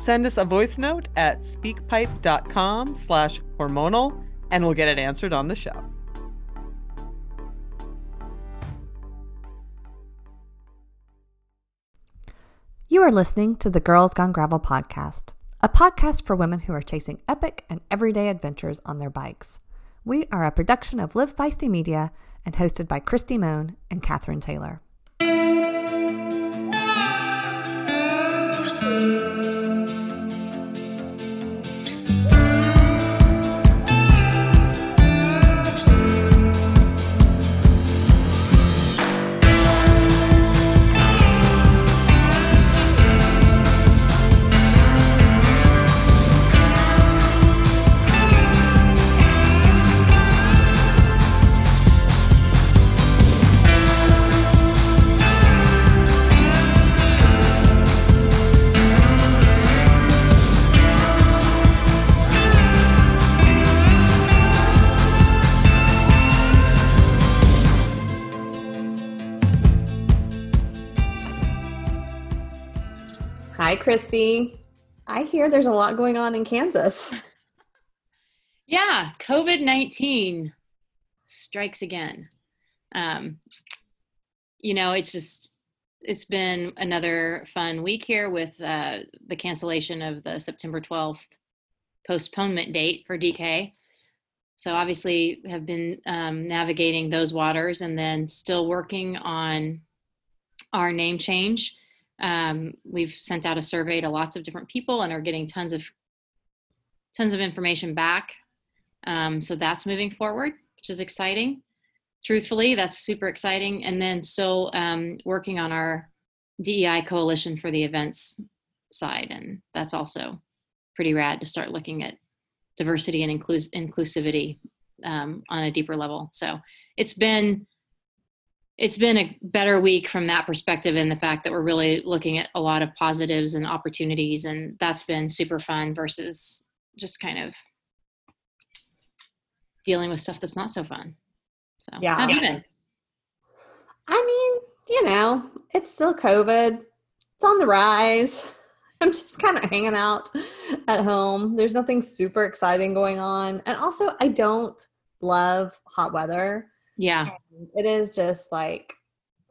Send us a voice note at speakpipe.com slash hormonal and we'll get it answered on the show. You are listening to the Girls Gone Gravel podcast, a podcast for women who are chasing epic and everyday adventures on their bikes. We are a production of Live Feisty Media and hosted by Kristi Mohn and Kathryn Taylor. Hi, Kristi. I hear there's a lot going on in Kansas. Yeah, COVID 19 strikes again. Um, you know, it's just, it's been another fun week here with uh, the cancellation of the September 12th postponement date for DK. So obviously have been um, navigating those waters and then still working on our name change um, we've sent out a survey to lots of different people and are getting tons of tons of information back. Um, so that's moving forward, which is exciting. Truthfully, that's super exciting. And then so um, working on our DEI coalition for the events side, and that's also pretty rad to start looking at diversity and inclus- inclusivity um, on a deeper level. So it's been it's been a better week from that perspective and the fact that we're really looking at a lot of positives and opportunities and that's been super fun versus just kind of dealing with stuff that's not so fun. So yeah. how have you been? I mean you know it's still covid. It's on the rise. I'm just kind of hanging out at home. There's nothing super exciting going on. And also i don't love hot weather. Yeah. It is just like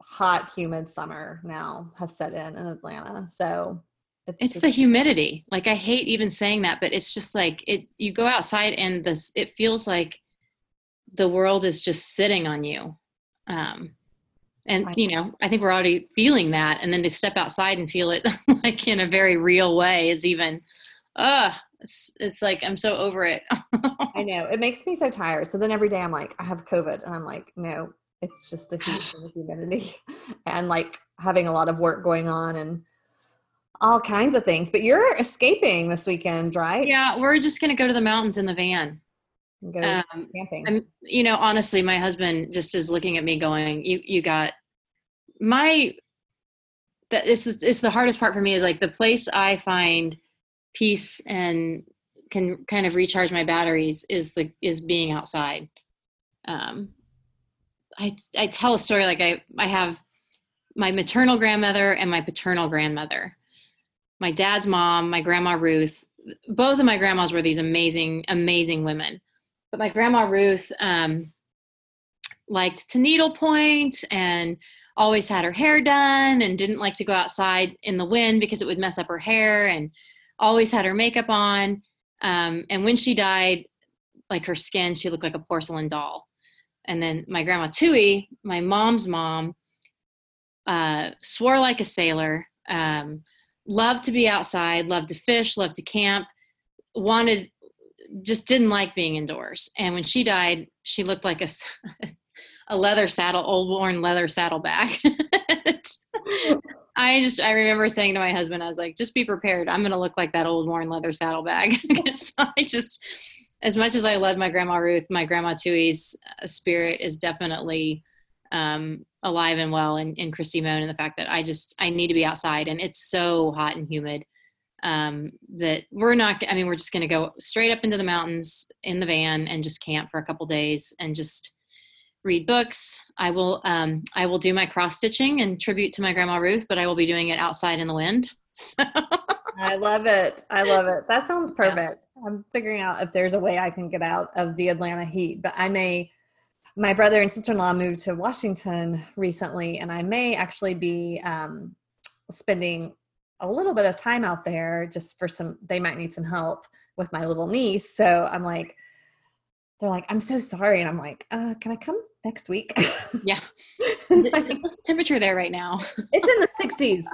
hot, humid summer now has set in in Atlanta. So it's, it's just- the humidity. Like I hate even saying that, but it's just like it you go outside and this it feels like the world is just sitting on you. Um and you know, I think we're already feeling that and then to step outside and feel it like in a very real way is even uh it's, it's like I'm so over it. I know. It makes me so tired. So then every day I'm like, I have COVID. And I'm like, no, it's just the heat and the humidity and like having a lot of work going on and all kinds of things. But you're escaping this weekend, right? Yeah, we're just going to go to the mountains in the van. Go um, camping. I'm, you know, honestly, my husband just is looking at me going, you, you got my, that is, it's the hardest part for me is like the place I find peace and can kind of recharge my batteries is the is being outside um i i tell a story like i i have my maternal grandmother and my paternal grandmother my dad's mom my grandma ruth both of my grandmas were these amazing amazing women but my grandma ruth um liked to needlepoint and always had her hair done and didn't like to go outside in the wind because it would mess up her hair and always had her makeup on. Um, and when she died, like her skin, she looked like a porcelain doll. And then my grandma Tui, my mom's mom, uh, swore like a sailor, um, loved to be outside, loved to fish, loved to camp, wanted, just didn't like being indoors. And when she died, she looked like a, a leather saddle, old worn leather saddlebag. I just I remember saying to my husband, I was like, just be prepared. I'm gonna look like that old worn leather saddlebag. so I just as much as I love my grandma Ruth, my grandma Tui's spirit is definitely um, alive and well in, in Kristi Mohn and the fact that I just I need to be outside and it's so hot and humid um, that we're not I mean we're just gonna go straight up into the mountains in the van and just camp for a couple days and just read books. I will um, I will do my cross stitching and tribute to my grandma Ruth, but I will be doing it outside in the wind. So. I love it. I love it. That sounds perfect. Yeah. I'm figuring out if there's a way I can get out of the Atlanta heat, but I may. My brother and sister in law moved to Washington recently, and I may actually be um, spending a little bit of time out there just for some. They might need some help with my little niece, so I'm like, they're like, I'm so sorry. And I'm like, uh, can I come next week? Yeah. What's the temperature there right now? it's in the 60s.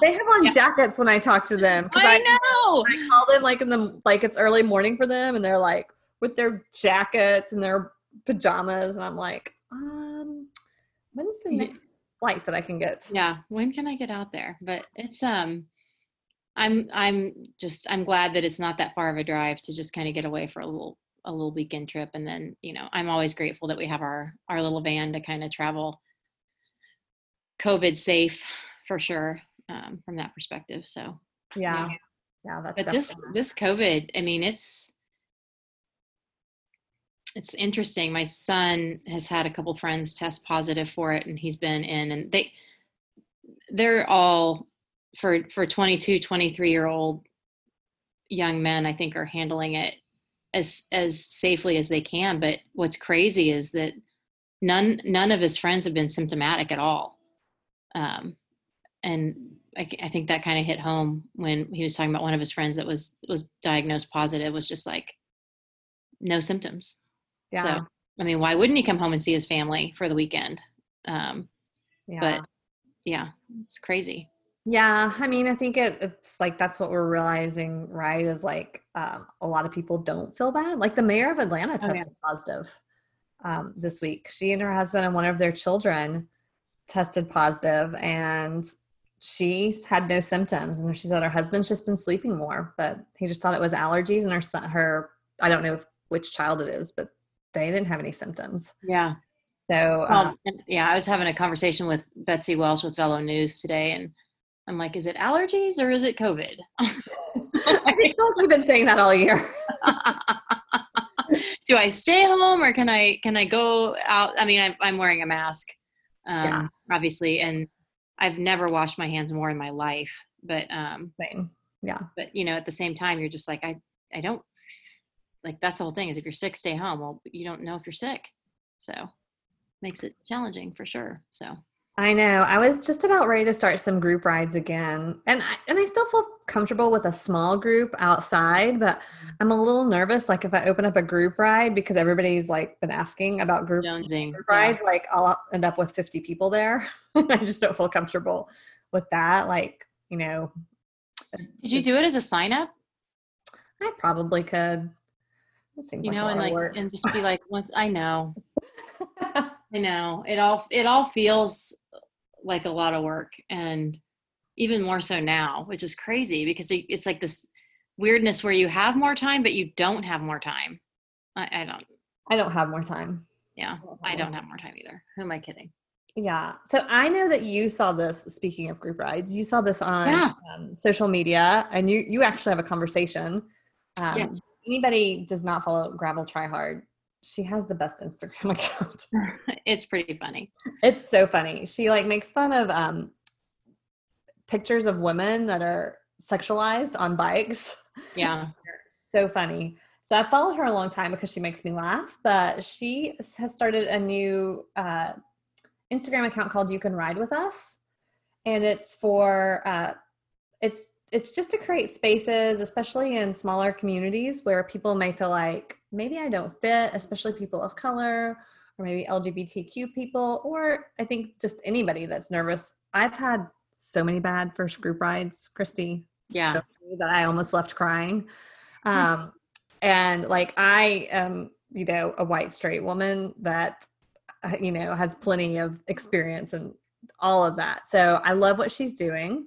They have on yeah. jackets when I talk to them. I, I know. I call them like in the like it's early morning for them, and they're like with their jackets and their pajamas, and I'm like, um, when's the next flight that I can get? Yeah, when can I get out there? But it's um. I'm I'm just I'm glad that it's not that far of a drive to just kind of get away for a little a little weekend trip and then you know i'm always grateful that we have our our little van to kind of travel covid safe for sure um, from that perspective so yeah. Yeah, yeah that's but this this covid i mean it's it's interesting. My son has had a couple friends test positive for it and he's been in and they they're all for for 22 23 year old young men i think are handling it as as safely as they can but what's crazy is that none none of his friends have been symptomatic at all um, and I, I think that kind of hit home when he was talking about one of his friends that was was diagnosed positive was just like no symptoms yeah. so i mean why wouldn't he come home and see his family for the weekend um, yeah. but yeah it's crazy yeah, I mean, I think it, it's like that's what we're realizing, right? Is like um, a lot of people don't feel bad. Like the mayor of Atlanta tested oh, yeah. positive um, this week. She and her husband and one of their children tested positive, and she had no symptoms. And she said her husband's just been sleeping more, but he just thought it was allergies. And her son, her I don't know which child it is, but they didn't have any symptoms. Yeah. So um, yeah, I was having a conversation with Betsy Welch with Velo News today, and I'm like, is it allergies or is it COVID? I feel like we've been saying that all year. Do I stay home or can I can I go out? I mean, I'm, I'm wearing a mask, um, yeah. obviously, and I've never washed my hands more in my life. But um, same, yeah. But you know, at the same time, you're just like, I I don't like that's the whole thing. Is if you're sick, stay home. Well, you don't know if you're sick, so makes it challenging for sure. So I know. I was just about ready to start some group rides again. And I, and I still feel comfortable with a small group outside, but mm. I'm a little nervous like if I open up a group ride because everybody's like been asking about group, group rides, yeah. like I'll end up with 50 people there. I just don't feel comfortable with that like, you know. Did you do it as a sign up? I probably could. you like know, and like work. and just be like once I know. I know. It all it all feels like a lot of work and even more so now which is crazy because it's like this weirdness where you have more time but you don't have more time. I, I don't. I don't have more time. Yeah i don't have more time. either. Who am i kidding? Yeah so i know that you saw this speaking of group rides you saw this on yeah. um, social media and you you actually have a conversation. Um, yeah. anybody does not follow gravel try hard she has the best Instagram account. it's pretty funny. It's so funny. She like makes fun of um pictures of women that are sexualized on bikes. Yeah. so funny. So I followed her a long time because she makes me laugh, but she has started a new uh, Instagram account called You Can Ride With Us. And it's for uh, it's it's just to create spaces, especially in smaller communities where people may feel like maybe I don't fit, especially people of color or maybe LGBTQ people, or I think just anybody that's nervous. I've had so many bad first group rides, Kristi. Yeah. So that I almost left crying. Um, and like I am, you know, a white straight woman that, uh, you know, has plenty of experience and all of that. So I love what she's doing.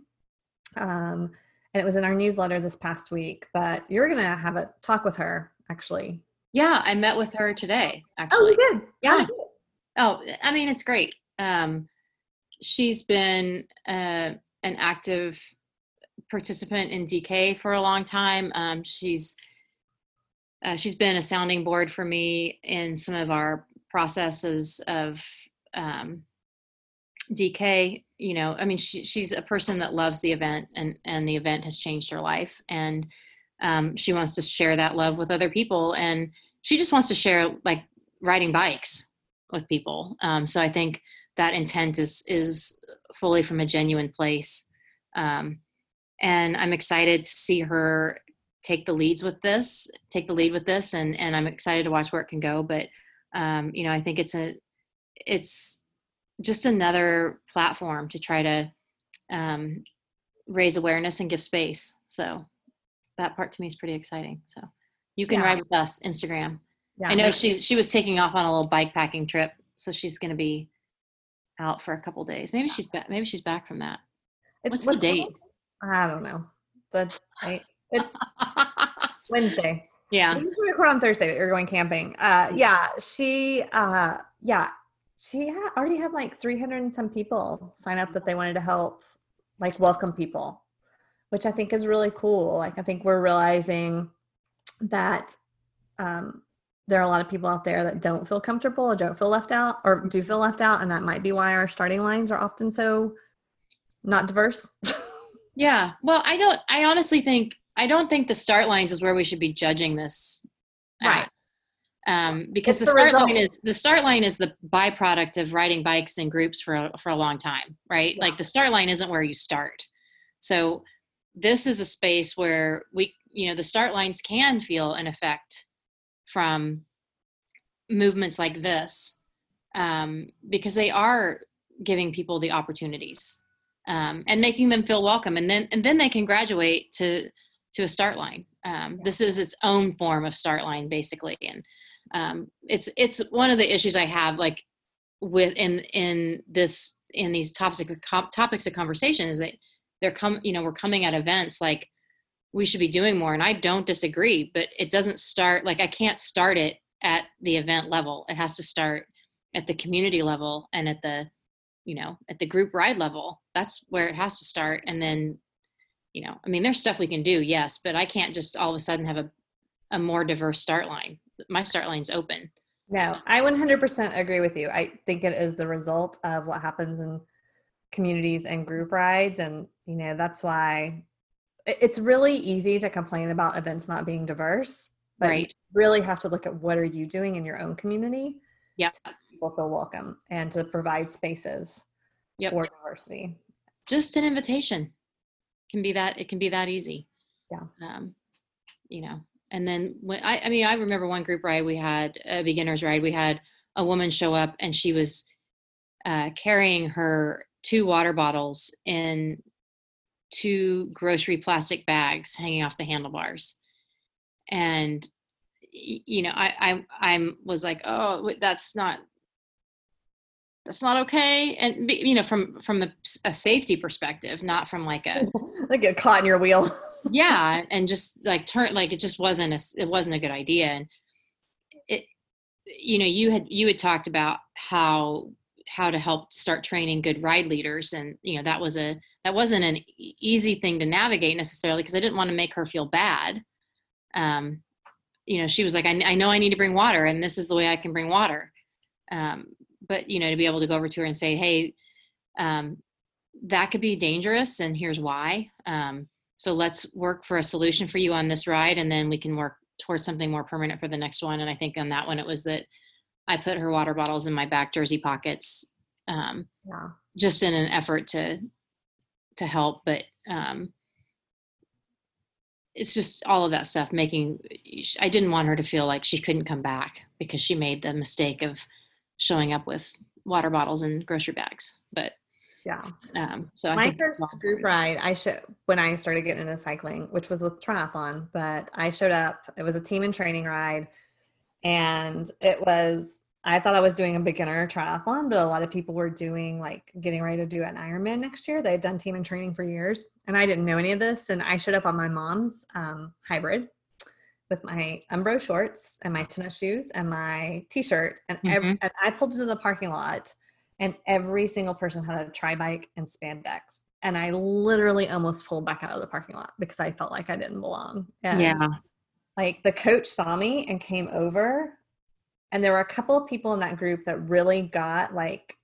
Um, and it was in our newsletter this past week, but you're going to have a talk with her actually. Yeah, I met with her today. Actually, Oh, you did? Yeah. How'd it go? Oh, I mean, it's great. Um, she's been uh, an active participant in DK for a long time. Um, she's uh, she's been a sounding board for me in some of our processes of um, DK. You know, I mean, she, she's a person that loves the event, and and the event has changed her life, and um, she wants to share that love with other people, and she just wants to share like riding bikes with people. Um, so I think that intent is is fully from a genuine place, um, and I'm excited to see her take the leads with this, take the lead with this, and and I'm excited to watch where it can go. But um, you know, I think it's a it's just another platform to try to um, raise awareness and give space. So that part to me is pretty exciting. So you can Yeah. ride with us, Instagram. Yeah. I know she's she was taking off on a little bike packing trip, so she's going to be out for a couple days. Maybe she's back. Maybe she's back from that. It's- what's the date? I don't know. The date. It's Wednesday. yeah, We usually record on Thursday, but you're going camping. Uh, yeah, she, uh, yeah, she already had like 300 and some people sign up that they wanted to help, like welcome people, which I think is really cool. Like, I think we're realizing that um, there are a lot of people out there that don't feel comfortable or don't feel left out or do feel left out. And that might be why our starting lines are often so not diverse. yeah. Well, I don't. I honestly think I don't think the start lines is where we should be judging this. at. Um, because It's the start line is the start line is the byproduct of riding bikes in groups for a, for a long time, right? Yeah. Like the start line isn't where you start. So this is a space where we, you know, the start lines can feel an effect from movements like this um, because they are giving people the opportunities um, and making them feel welcome, and then and then they can graduate to to a start line. Um, This is its own form of start line, basically, and um, it's it's one of the issues I have, like with in in this in these topics topics of conversation is that they're come you know we're coming at events like we should be doing more and i don't disagree but it doesn't start like i can't start it at the event level it has to start at the community level and at the you know at the group ride level that's where it has to start and then you know i mean there's stuff we can do yes but i can't just all of a sudden have a, a more diverse start line my start line's open No, I 100% agree with you. I think it is the result of what happens in communities and group rides. And, you know, that's why it's really easy to complain about events not being diverse, but you Right. really have to look at what are you doing in your own community Yep. to people feel welcome and to provide spaces Yep. for diversity. just an invitation can be that it can be that easy Yeah. um you know and then when i i mean i remember one group ride we had a beginners ride we had a woman show up and she was uh carrying her two water bottles in two grocery plastic bags hanging off the handlebars. And you know i i i'm was like oh that's not that's not okay. And be- you know from from a, a safety perspective not from like a like get caught in your wheel. yeah and just like turn like it just wasn't a it wasn't a good idea. And it you know you had you had talked about how how to help start training good ride leaders and you know that was a that wasn't an easy thing to navigate necessarily because i didn't want to make her feel bad. Um you know she was like I, I know i need to bring water and this is the way i can bring water. Um but you know to be able to go over to her and say hey um that could be dangerous and here's why. Um so let's work for a solution for you on this ride and then we can work towards something more permanent for the next one. And i think on that one it was that i put her water bottles in my back jersey pockets um, Yeah. just in an effort to to help but um, it's just all of that stuff making i didn't want her to feel like she couldn't come back because she made the mistake of showing up with water bottles and grocery bags but Yeah. um so My first group ride, I should when I started getting into cycling, which was with triathlon, but I showed up. It was a team and training ride, and it was. I thought I was doing a beginner triathlon, but a lot of people were doing like getting ready to do an Ironman next year. They had done Team in Training for years, and I didn't know any of this. And I showed up on my mom's um, hybrid with my Umbro shorts and my tennis shoes and my t-shirt, and, ev- Mhm. and I pulled into the parking lot and every single person had a tri bike and spandex. And I literally almost pulled back out of the parking lot because I felt like I didn't belong. And yeah like the coach saw me and came over, and there were a couple of people in that group that really got like,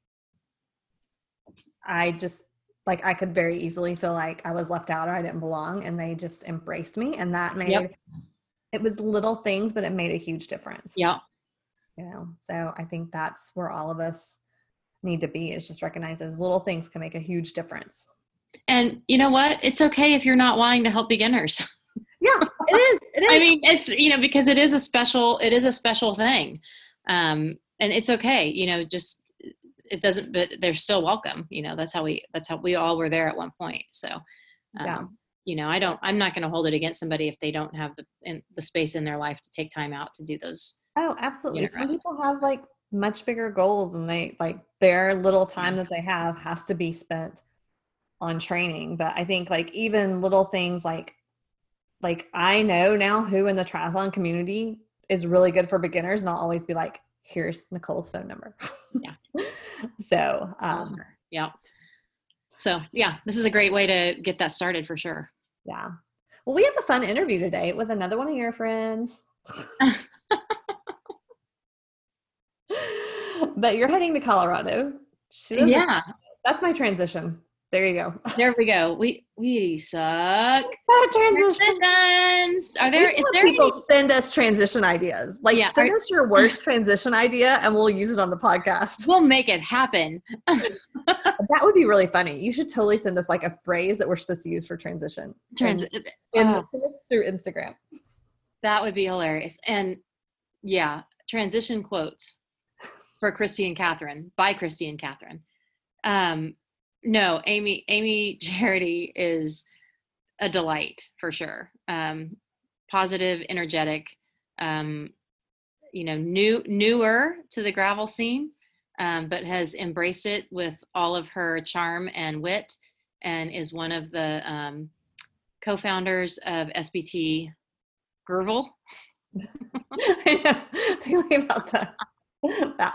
I just like I could very easily feel like I was left out or I didn't belong, and they just embraced me, and that made Yep. it was little things, but it made a huge difference. Yeah. You know so i think that's where all of us need to be is just recognize those little things can make a huge difference. And you know what? It's okay if you're not wanting to help beginners. Yeah it is it is I mean, it's you know because it is a special it is a special thing, um, and it's okay. You know, just it doesn't, but they're still welcome. You know, that's how we that's how we all were there at one point. So, um, Yeah. you know, I don't. I'm not going to hold it against somebody if they don't have the in, the space in their life to take time out to do those. oh absolutely some people have like much bigger goals and they like their little time that they have has to be spent on training but i think like even little things like like i know now who in the triathlon community is really good for beginners and i'll always be like here's nicole's phone number Yeah. so um yeah. So yeah, this is a great way to get that started for sure. Yeah. Well, we have a fun interview today with another one of your friends. but you're heading to Colorado. Yeah, That's my transition. There you go. there we go. We we suck. Transition. Transitions. Are there? Is there people any- send us transition ideas. Like Yeah, send are- us your worst transition idea and we'll use it on the podcast. We'll make it happen. That would be really funny. You should totally send us like a phrase that we're supposed to use for transition. Trans- and, and send us through Instagram. that would be hilarious. And yeah, transition quotes for Kristi and Kathryn by Kristi and Kathryn. Um, no, Amy, Amy Charity is a delight for sure. Um, positive, energetic, um, you know, new, newer to the gravel scene, um, but has embraced it with all of her charm and wit, and is one of the um, co-founders of SBT GRVL. I know. Thinking about that. Yeah.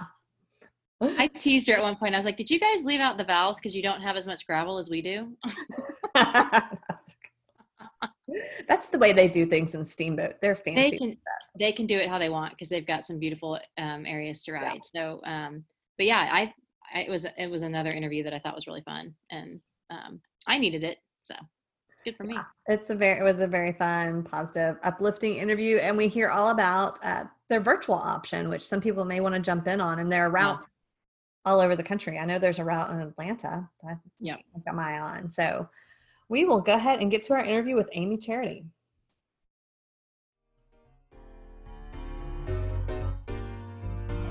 I teased her at one point. I was like, "Did you guys leave out the vowels because you don't have as much gravel as we do?" That's the way they do things in Steamboat. They're They fancy. can they can do it how they want because they've got some beautiful um, areas to Yeah. ride. So, um, but yeah, I, I it was it was another interview that I thought was really fun, and um, I needed it, so it's good for me. Yeah, It's a very it was a very fun, positive, uplifting interview, and we hear all about uh, their virtual option, which some people may want to jump in on, and there are routes all over the country. I know there's a route in Atlanta. That Yep. I've got my eye on. So we will go ahead and get to our interview with Amy Charity.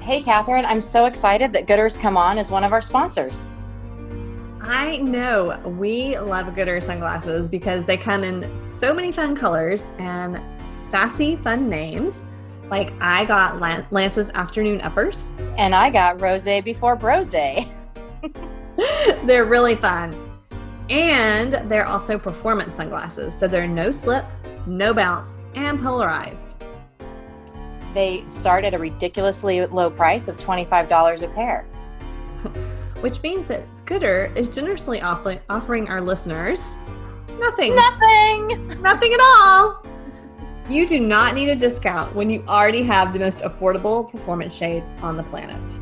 Hey, Kathryn, I'm so excited that Goodr's Come On is one of our sponsors. I know we love Goodr sunglasses because they come in so many fun colors and sassy, fun names. Like I got Lance's afternoon uppers. And I got Rose before Brose. they're really fun. And they're also performance sunglasses. So they're no slip, no bounce, and polarized. They start at a ridiculously low price of $25 a pair. Which means that Goodr is generously offering, offering our listeners nothing. Nothing! Nothing at all. You do not need a discount when you already have the most affordable performance shades on the planet.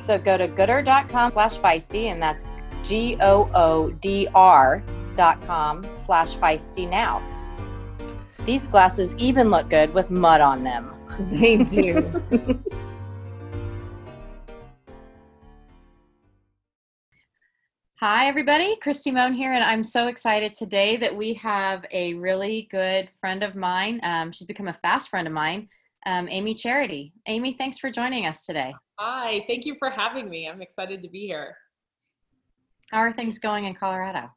So go to goodr.com slash feisty, and that's G O O D R dot com slash feisty now. These glasses even look good with mud on them. They do. Hi, everybody. Kristi Mohn here, and I'm so excited today that we have a really good friend of mine. Um, she's become a fast friend of mine, um, Amy Charity. Amy, thanks for joining us today. Hi, thank you for having me. I'm excited to be here. How are things going in Colorado?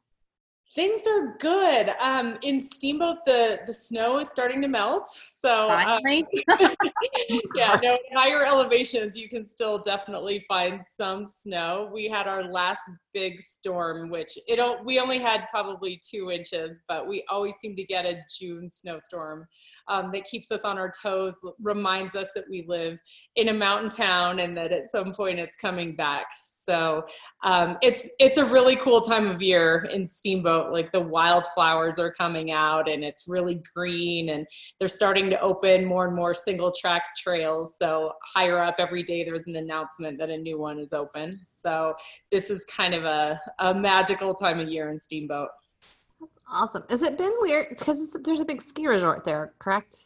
Things are good. Um, in Steamboat, the the snow is starting to melt. So um, yeah, no, higher elevations, you can still definitely find some snow. We had our last big storm, which it we only had probably two inches, but we always seem to get a June snowstorm um, that keeps us on our toes, reminds us that we live in a mountain town and that at some point it's coming back. So um, it's it's a really cool time of year in Steamboat. Like the wildflowers are coming out and it's really green, and they're starting to open more and more single track trails. So higher up every day, there's an announcement that a new one is open. So this is kind of a, a magical time of year in Steamboat. Awesome. Has it been weird because there's a big ski resort there, correct?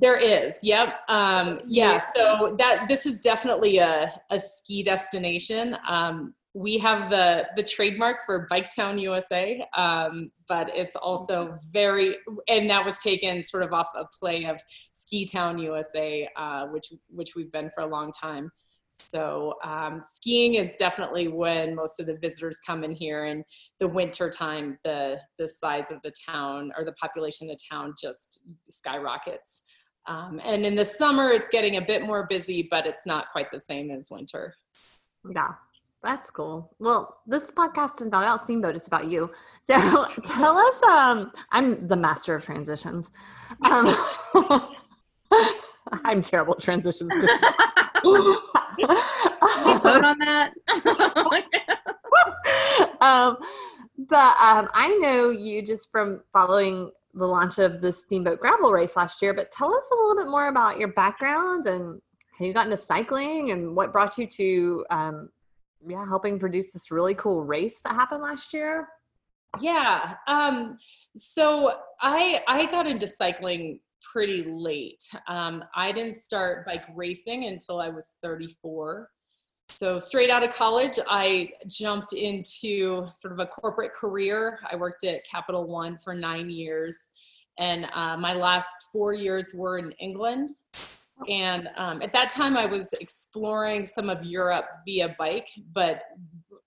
There is. Yep. Um, yeah. So that this is definitely a, a ski destination. Um, we have the the trademark for Bike Town USA, um, but it's also very and that was taken sort of off a play of Ski Town USA, uh, which which we've been for a long time. So um, skiing is definitely when most of the visitors come in here. And the winter time, the the size of the town or the population of the town just skyrockets. Um, and in the summer, it's getting a bit more busy, but it's not quite the same as winter. Yeah, that's cool. Well, this podcast is not about Steamboat; it's about you. So tell us. Um, I'm the master of transitions. Um, I'm terrible at transitions. vote on that? um, but um, I know you just from following the launch of the Steamboat Gravel Race last year. But tell us a little bit more about your background and how you got into cycling and what brought you to, um, yeah, helping produce this really cool race that happened last year. Yeah. Um, so I I got into cycling pretty late. Um, I didn't start bike racing until I was 34. So straight out of college, I jumped into sort of a corporate career. I worked at Capital One for nine years, and uh, my last four years were in England. And um, at that time, I was exploring some of Europe via bike, but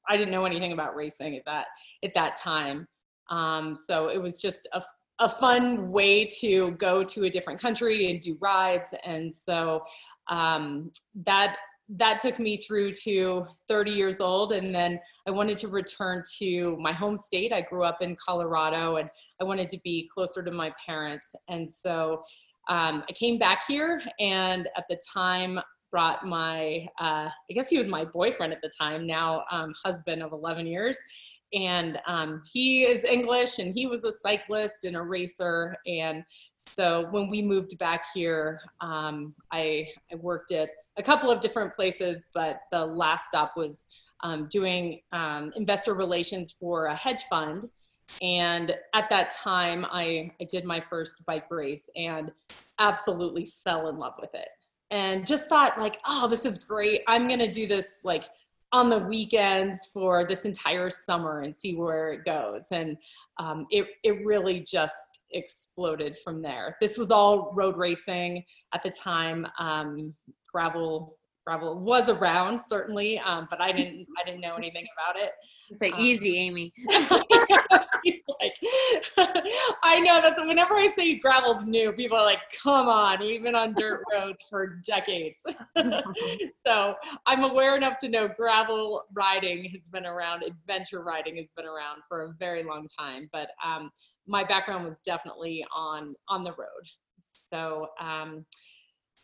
I didn't know anything about racing at that at that time. Um, so it was just a a fun way to go to a different country and do rides. And so um, that that took me through to 30 years old and then i wanted to return to my home state. I grew up in colorado and i wanted to be closer to my parents. And so um, i came back here and at the time brought my uh, i guess he was my boyfriend at the time now um, husband of 11 years and um, he is English and he was a cyclist and a racer. And so when we moved back here, um, I, I, worked at a couple of different places, but the last stop was um, doing um, investor relations for a hedge fund. And at that time, I, I did my first bike race and absolutely fell in love with it. And just thought like, oh, this is great. I'm gonna do this like on the weekends for this entire summer and see where it goes. And um, it, it really just exploded from there. This was all road racing at the time. Um, gravel gravel was around certainly, um, but I didn't I didn't know anything about it. Say um, easy, Amy. like, I know that's whenever I say gravel's new, people are like, "Come on, we've been on dirt roads for decades." so I'm aware enough to know gravel riding has been around, adventure riding has been around for a very long time. But um, my background was definitely on on the road. So um,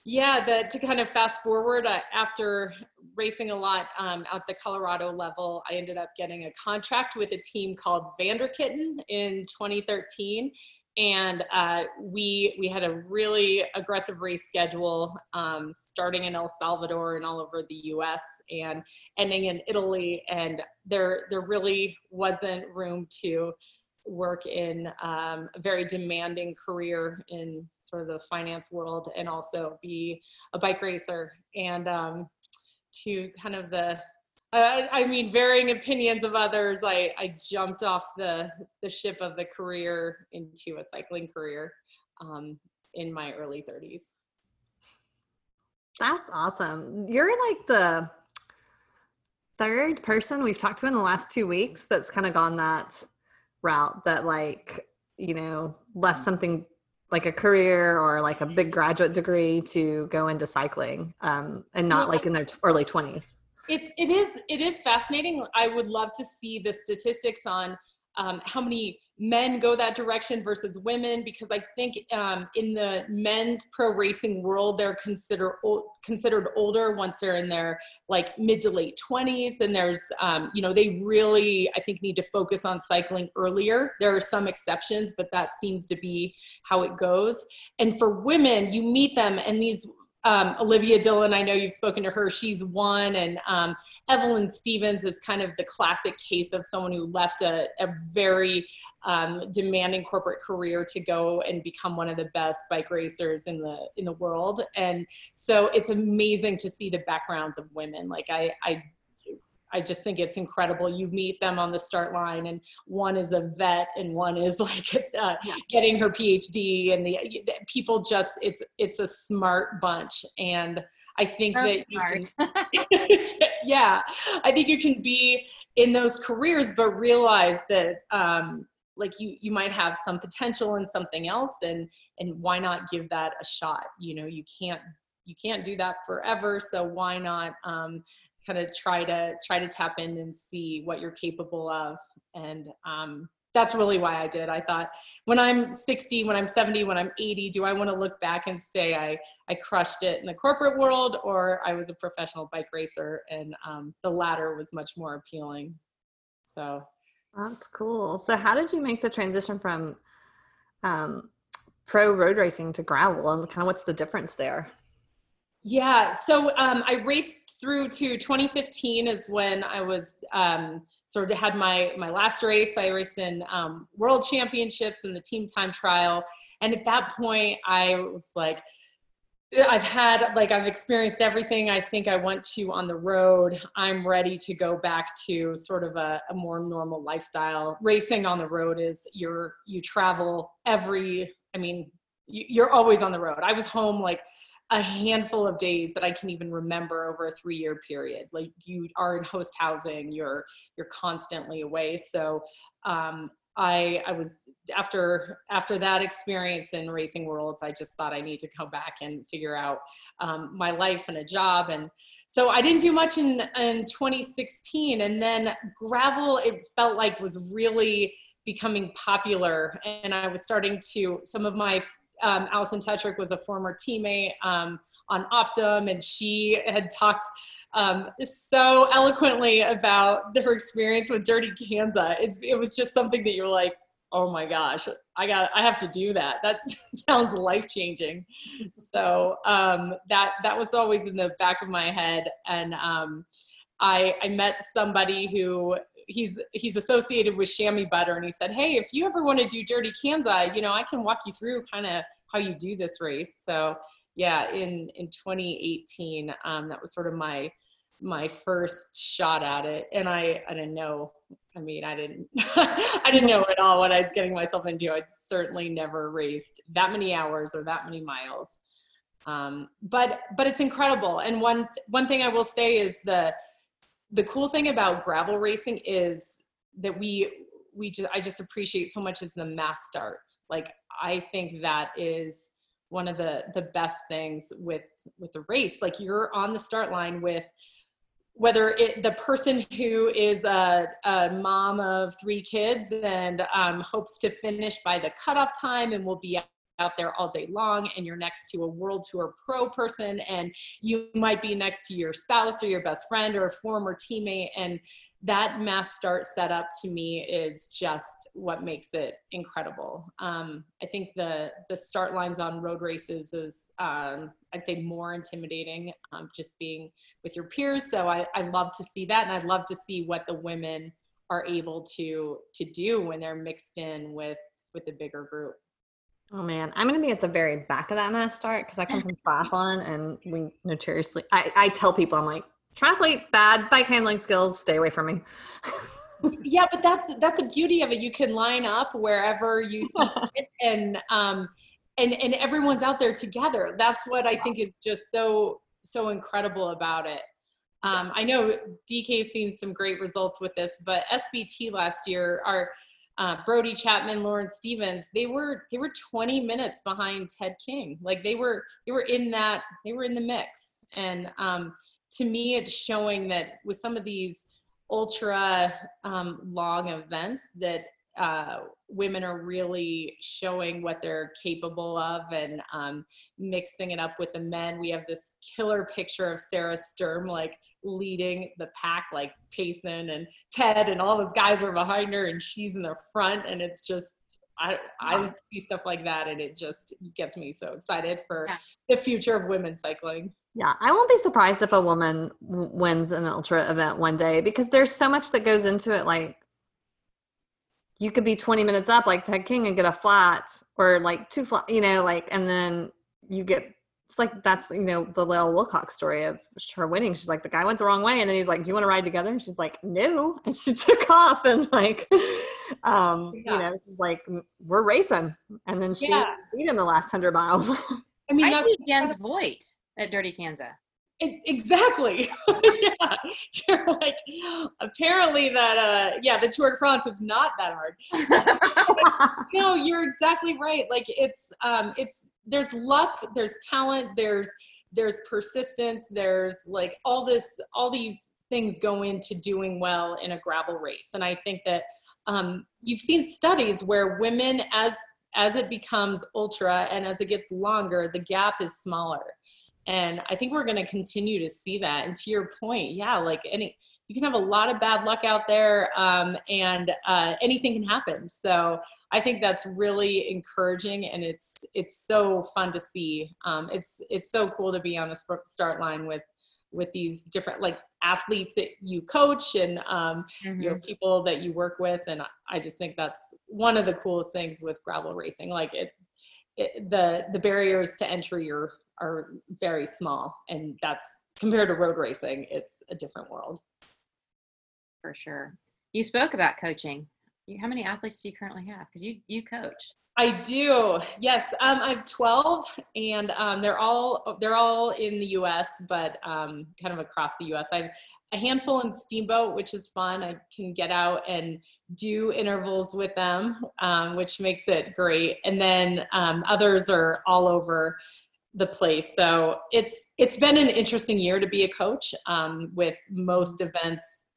yeah, the, to kind of fast forward, uh, after racing a lot um, at the Colorado level, I ended up getting a contract with a team called Vanderkitten in 2013. And uh, we we had a really aggressive race schedule, um, starting in El Salvador and all over the U.S. and ending in Italy. And there there really wasn't room to work in um, a very demanding career in sort of the finance world and also be a bike racer and um, to kind of the uh, I mean, varying opinions of others. I, I jumped off the, the ship of the career into a cycling career um, in my early 30s. That's awesome. You're like the third person we've talked to in the last two weeks that's kind of gone that route that like, you know, left something like a career or like a big graduate degree to go into cycling um, and not like in their early 20s it's it is it is fascinating. I would love to see the statistics on um, how many men go that direction versus women because I think um, in the men's pro racing world they're considered considered older once they're in their like mid to late 20s and there's um, you know they really I think need to focus on cycling earlier. There are some exceptions but that seems to be how it goes. And for women you meet them and these um, Olivia Dillon, I know you've spoken to her. She's one, and um, Evelyn Stevens is kind of the classic case of someone who left a, a very um, demanding corporate career to go and become one of the best bike racers in the in the world. And so it's amazing to see the backgrounds of women. Like I, I I just think it's incredible. You meet them on the start line, and one is a vet, and one is like uh, yeah. getting her PhD, and the, the, people just it's it's a smart bunch, and I think so that. Can, yeah, I think you can be in those careers, but realize that um, like you you might have some potential in something else, and and why not give that a shot? You know, you can't you can't do that forever so why not um, kind of try to try to tap in and see what you're capable of. And um, that's really why i did. I thought when i'm 60 when i'm 70 when i'm 80 do i want to look back and say i i crushed it in the corporate world or i was a professional bike racer and um, the latter was much more appealing. So. That's cool. So how did you make the transition from um, pro road racing to gravel and kind of what's the difference there yeah, so um, I raced through to 2015 is when I was um, sort of had my my last race. I raced in um, World Championships and the team time trial, and at that point I was like, I've had like I've experienced everything I think I want to on the road. I'm ready to go back to sort of a, a more normal lifestyle. Racing on the road is you're you travel every. I mean, you're always on the road. I was home like a handful of days that I can even remember over a three year period. Like you are in host housing, you're you're constantly away. So um, I I was after after that experience in racing worlds, I just thought I need to go back and figure out um, my life and a job. And so I didn't do much in in 2016, and then gravel it felt like was really becoming popular and i was starting to some of my um, Allison Tetrick was a former teammate um, on Optum, and she had talked um, so eloquently about her experience with Dirty Kanza. It's, it was just something that you're like, oh my gosh, I got, I have to do that. That sounds life changing. So um, that that was always in the back of my head, and um, I, I met somebody who he's he's associated with Chamois Butt'r. And he said hey if you ever want to do dirty kanza you know i can walk you through kind of how you do this race. So yeah in in 2018 um, that was sort of my my first shot at it. And i i didn't know i mean i didn't i didn't know at all what i was getting myself into. I'd certainly never raced that many hours or that many miles. Um, but but it's incredible. And one one thing i will say is the the cool thing about gravel racing is that we we just I just appreciate so much is the mass start. Like I think that is one of the the best things with with the race. Like you're on the start line with whether it the person who is a, a mom of three kids and um, hopes to finish by the cutoff time and will be out there all day long and you're next to a world tour pro person and you might be next to your spouse or your best friend or a former teammate and that mass start setup to me is just what makes it incredible. Um, I think the the start lines on road races is um, I'd say more intimidating, um, just being with your peers. So I, I love to see that, and I'd love to see what the women are able to to do when they're mixed in with with the bigger group. Oh man, I'm gonna be at the very back of that mass start because I come from triathlon and we notoriously I, I tell people I'm like, Triathlete, bad. Bike handling skills, stay away from me. yeah, but that's that's the beauty of it. You can line up wherever you see it, and um, and and everyone's out there together. That's what I think is just so so incredible about it. Um, I know DK's seen some great results with this, but SBT last year, our uh, Brodie Chapman, Lauren Stephens, they were they were 20 minutes behind Ted King. Like they were they were in that they were in the mix. And um, to me, it's showing that with some of these ultra um, long events that uh, women are really showing what they're capable of and um, mixing it up with the men. We have this killer picture of Sarah Sturm like leading the pack, like Payson and Ted and all those guys are behind her, and she's in the front, and it's just. I, I see stuff like that and it just gets me so excited for yeah. the future of women's cycling. Yeah, I won't be surprised if a woman w- wins an ultra event one day because there's so much that goes into it. Like you could be 20 minutes up like Ted King and get a flat or like two flat, you know, like, and then you get, it's like, that's, you know, the Lael Wilcox story of her winning. She's like, the guy went the wrong way. And then he's like, do you want to ride together? And she's like, no. And she took off and like, um, yeah. you know, she's like, we're racing. And then she yeah. beat him the last hundred miles. I mean, I against Voigt at Dirty Kanza. It, exactly. yeah. You're like, apparently that, uh, yeah, the Tour de France is not that hard. no, you're exactly right. Like it's, um, it's, there's luck, there's talent, there's, there's persistence, there's like all this, all these things go into doing well in a gravel race. And I think that, um, you've seen studies where women as, as it becomes ultra and as it gets longer, the gap is smaller and I think we're going to continue to see that. And to your point, yeah, like any, you can have a lot of bad luck out there um, and uh, anything can happen. So I think that's really encouraging and it's, it's so fun to see. Um, it's, it's so cool to be on the start line with, with these different like athletes that you coach and um, mm-hmm. you know people that you work with and i just think that's one of the coolest things with gravel racing like it, it the the barriers to entry are are very small and that's compared to road racing it's a different world for sure you spoke about coaching how many athletes do you currently have because you you coach I do. Yes, um, I have twelve, and um, they're all they're all in the U.S., but um, kind of across the U.S. I have a handful in Steamboat, which is fun. I can get out and do intervals with them, um, which makes it great. And then um, others are all over the place. So it's it's been an interesting year to be a coach um, with most events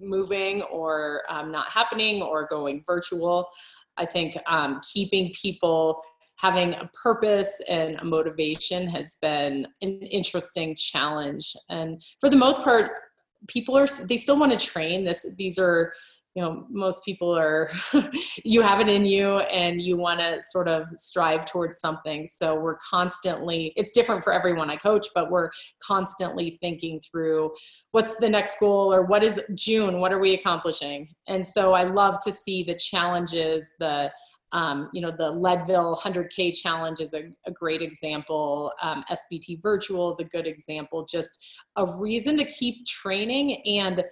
moving or um, not happening or going virtual. I think um, keeping people having a purpose and a motivation has been an interesting challenge. And for the most part, people are they still want to train. This these are you know most people are you have it in you and you want to sort of strive towards something. So we're constantly it's different for everyone i coach but we're constantly thinking through what's the next goal or what is june what are we accomplishing? And so i love to see the challenges the um, you know the leadville 100k challenge is a, a great example. Um, sbt virtual is a good example. Just a reason to keep training and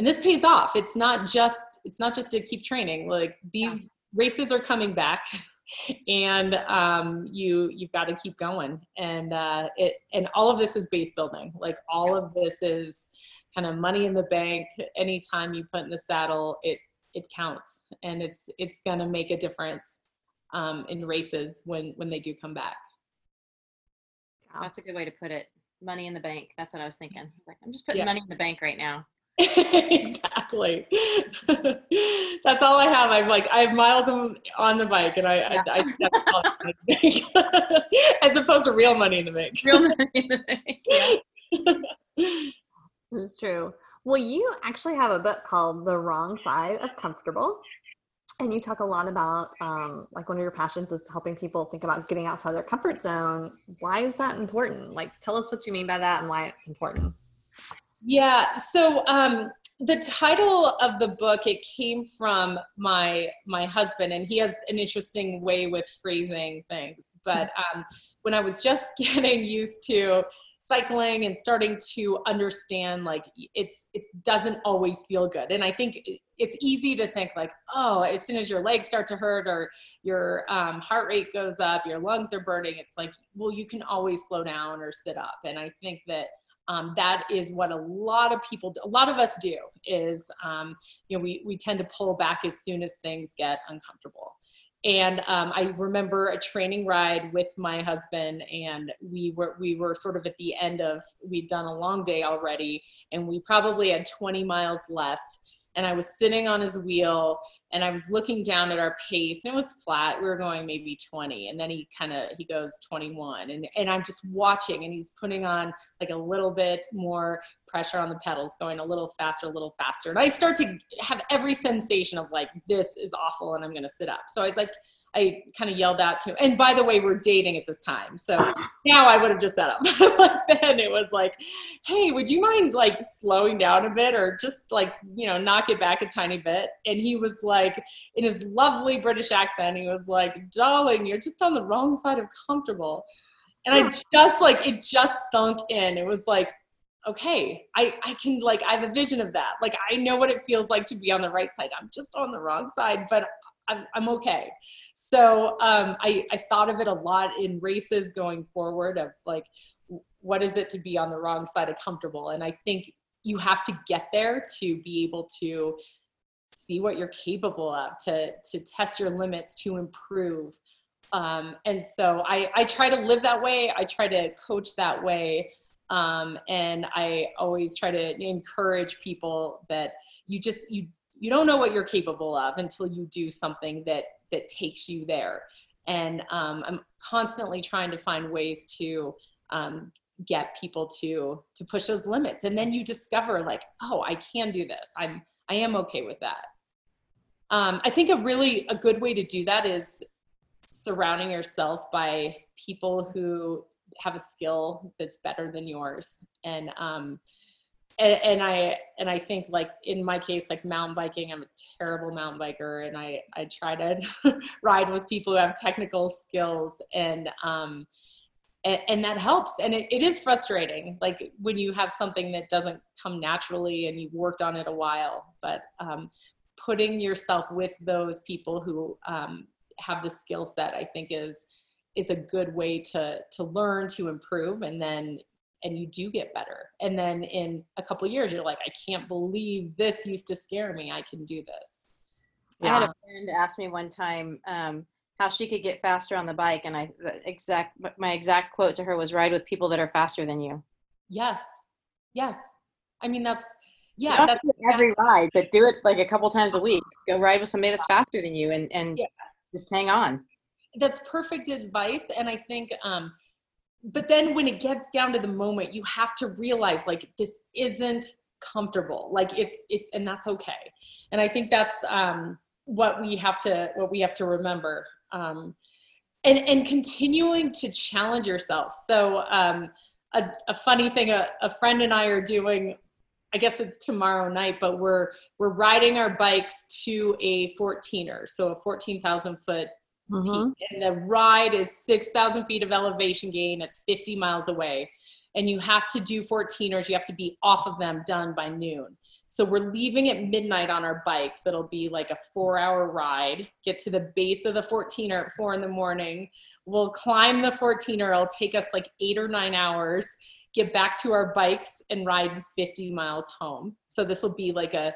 and this pays off. It's not just it's not just to keep training. Like these yeah. races are coming back and um, you you've got to keep going. And uh, it and all of this is base building. Like all of this is kind of money in the bank. Anytime you put in the saddle it it counts. And it's it's gonna make a difference um, in races when when they do come back. That's a good way to put it. Money in the bank. That's what i was thinking. Like i'm just putting yeah. money in the bank right now exactly. that's all I have. I'm like, I have miles on the bike, and I, yeah. I, I as opposed to real money in the bank. Real money in the bank. Yeah. That's true. Well, you actually have a book called The Wrong Side of Comfortable. And you talk a lot about, um, like, one of your passions is helping people think about getting outside their comfort zone. Why is that important? Like, tell us what you mean by that and why it's important. Yeah. So um, the title of the book it came from my my husband, and he has an interesting way with phrasing things. But um, when I was just getting used to cycling and starting to understand like it's it doesn't always feel good and i think it's easy to think like oh as soon as your legs start to hurt or your um, heart rate goes up your lungs are burning it's like well you can always slow down or sit up and i think that um, that is what a lot of people a lot of us do is um, you know we, we tend to pull back as soon as things get uncomfortable and um, I remember a training ride with my husband, and we were we were sort of at the end of we'd done a long day already, and we probably had 20 miles left. And I was sitting on his wheel, and I was looking down at our pace, and it was flat. We were going maybe 20, and then he kind of he goes 21, and and I'm just watching, and he's putting on like a little bit more pressure on the pedals, going a little faster, a little faster. And I start to have every sensation of like, this is awful and I'm going to sit up. So I was like, I kind of yelled out to him. And by the way, we're dating at this time. So now I would have just set up. like then it was like, hey, would you mind like slowing down a bit or just like, you know, knock it back a tiny bit? And he was like, in his lovely British accent, he was like, darling, you're just on the wrong side of comfortable. And I hmm. just like, it just sunk in. It was like, okay, I, I can like, I have a vision of that. Like, I know what it feels like to be on the right side. I'm just on the wrong side, but I'm, I'm okay. So um, I, I thought of it a lot in races going forward of like, what is it to be on the wrong side of comfortable? And I think you have to get there to be able to see what you're capable of, to, to test your limits, to improve. Um, and so I, I try to live that way. I try to coach that way. Um, and I always try to encourage people that you just you you don't know what you're capable of until you do something that that takes you there. And um, I'm constantly trying to find ways to um, get people to to push those limits, and then you discover like, oh, I can do this. I'm I am okay with that. Um, I think a really a good way to do that is surrounding yourself by people who have a skill that's better than yours and um and, and i and i think like in my case like mountain biking i'm a terrible mountain biker and i i try to ride with people who have technical skills and um and, and that helps and it, it is frustrating like when you have something that doesn't come naturally and you've worked on it a while but um putting yourself with those people who um, have the skill set i think is is a good way to to learn to improve and then and you do get better. And then in a couple years you're like i can't believe this used to scare me. I can do this. Yeah. i had a friend ask me one time um, how she could get faster on the bike and i exact my exact quote to her was ride with people that are faster than you. Yes. Yes. I mean that's yeah that's every ride but do it like a couple times a week. Go ride with somebody that's faster than you and and yeah. just hang on. That's perfect advice and i think um but then when it gets down to the moment you have to realize like this isn't comfortable. Like it's it's and that's okay. And i think that's um what we have to what we have to remember um and and continuing to challenge yourself. So um a, a funny thing a, a friend and i are doing I guess it's tomorrow night, but we're we're riding our bikes to a 14er, so a 14,000 foot Mm-hmm. And the ride is 6,000 feet of elevation gain. It's 50 miles away. And you have to do 14ers. You have to be off of them done by noon. So we're leaving at midnight on our bikes. It'll be like a four hour ride. Get to the base of the 14er at four in the morning. We'll climb the 14er. It'll take us like eight or nine hours. Get back to our bikes and ride 50 miles home. So this will be like a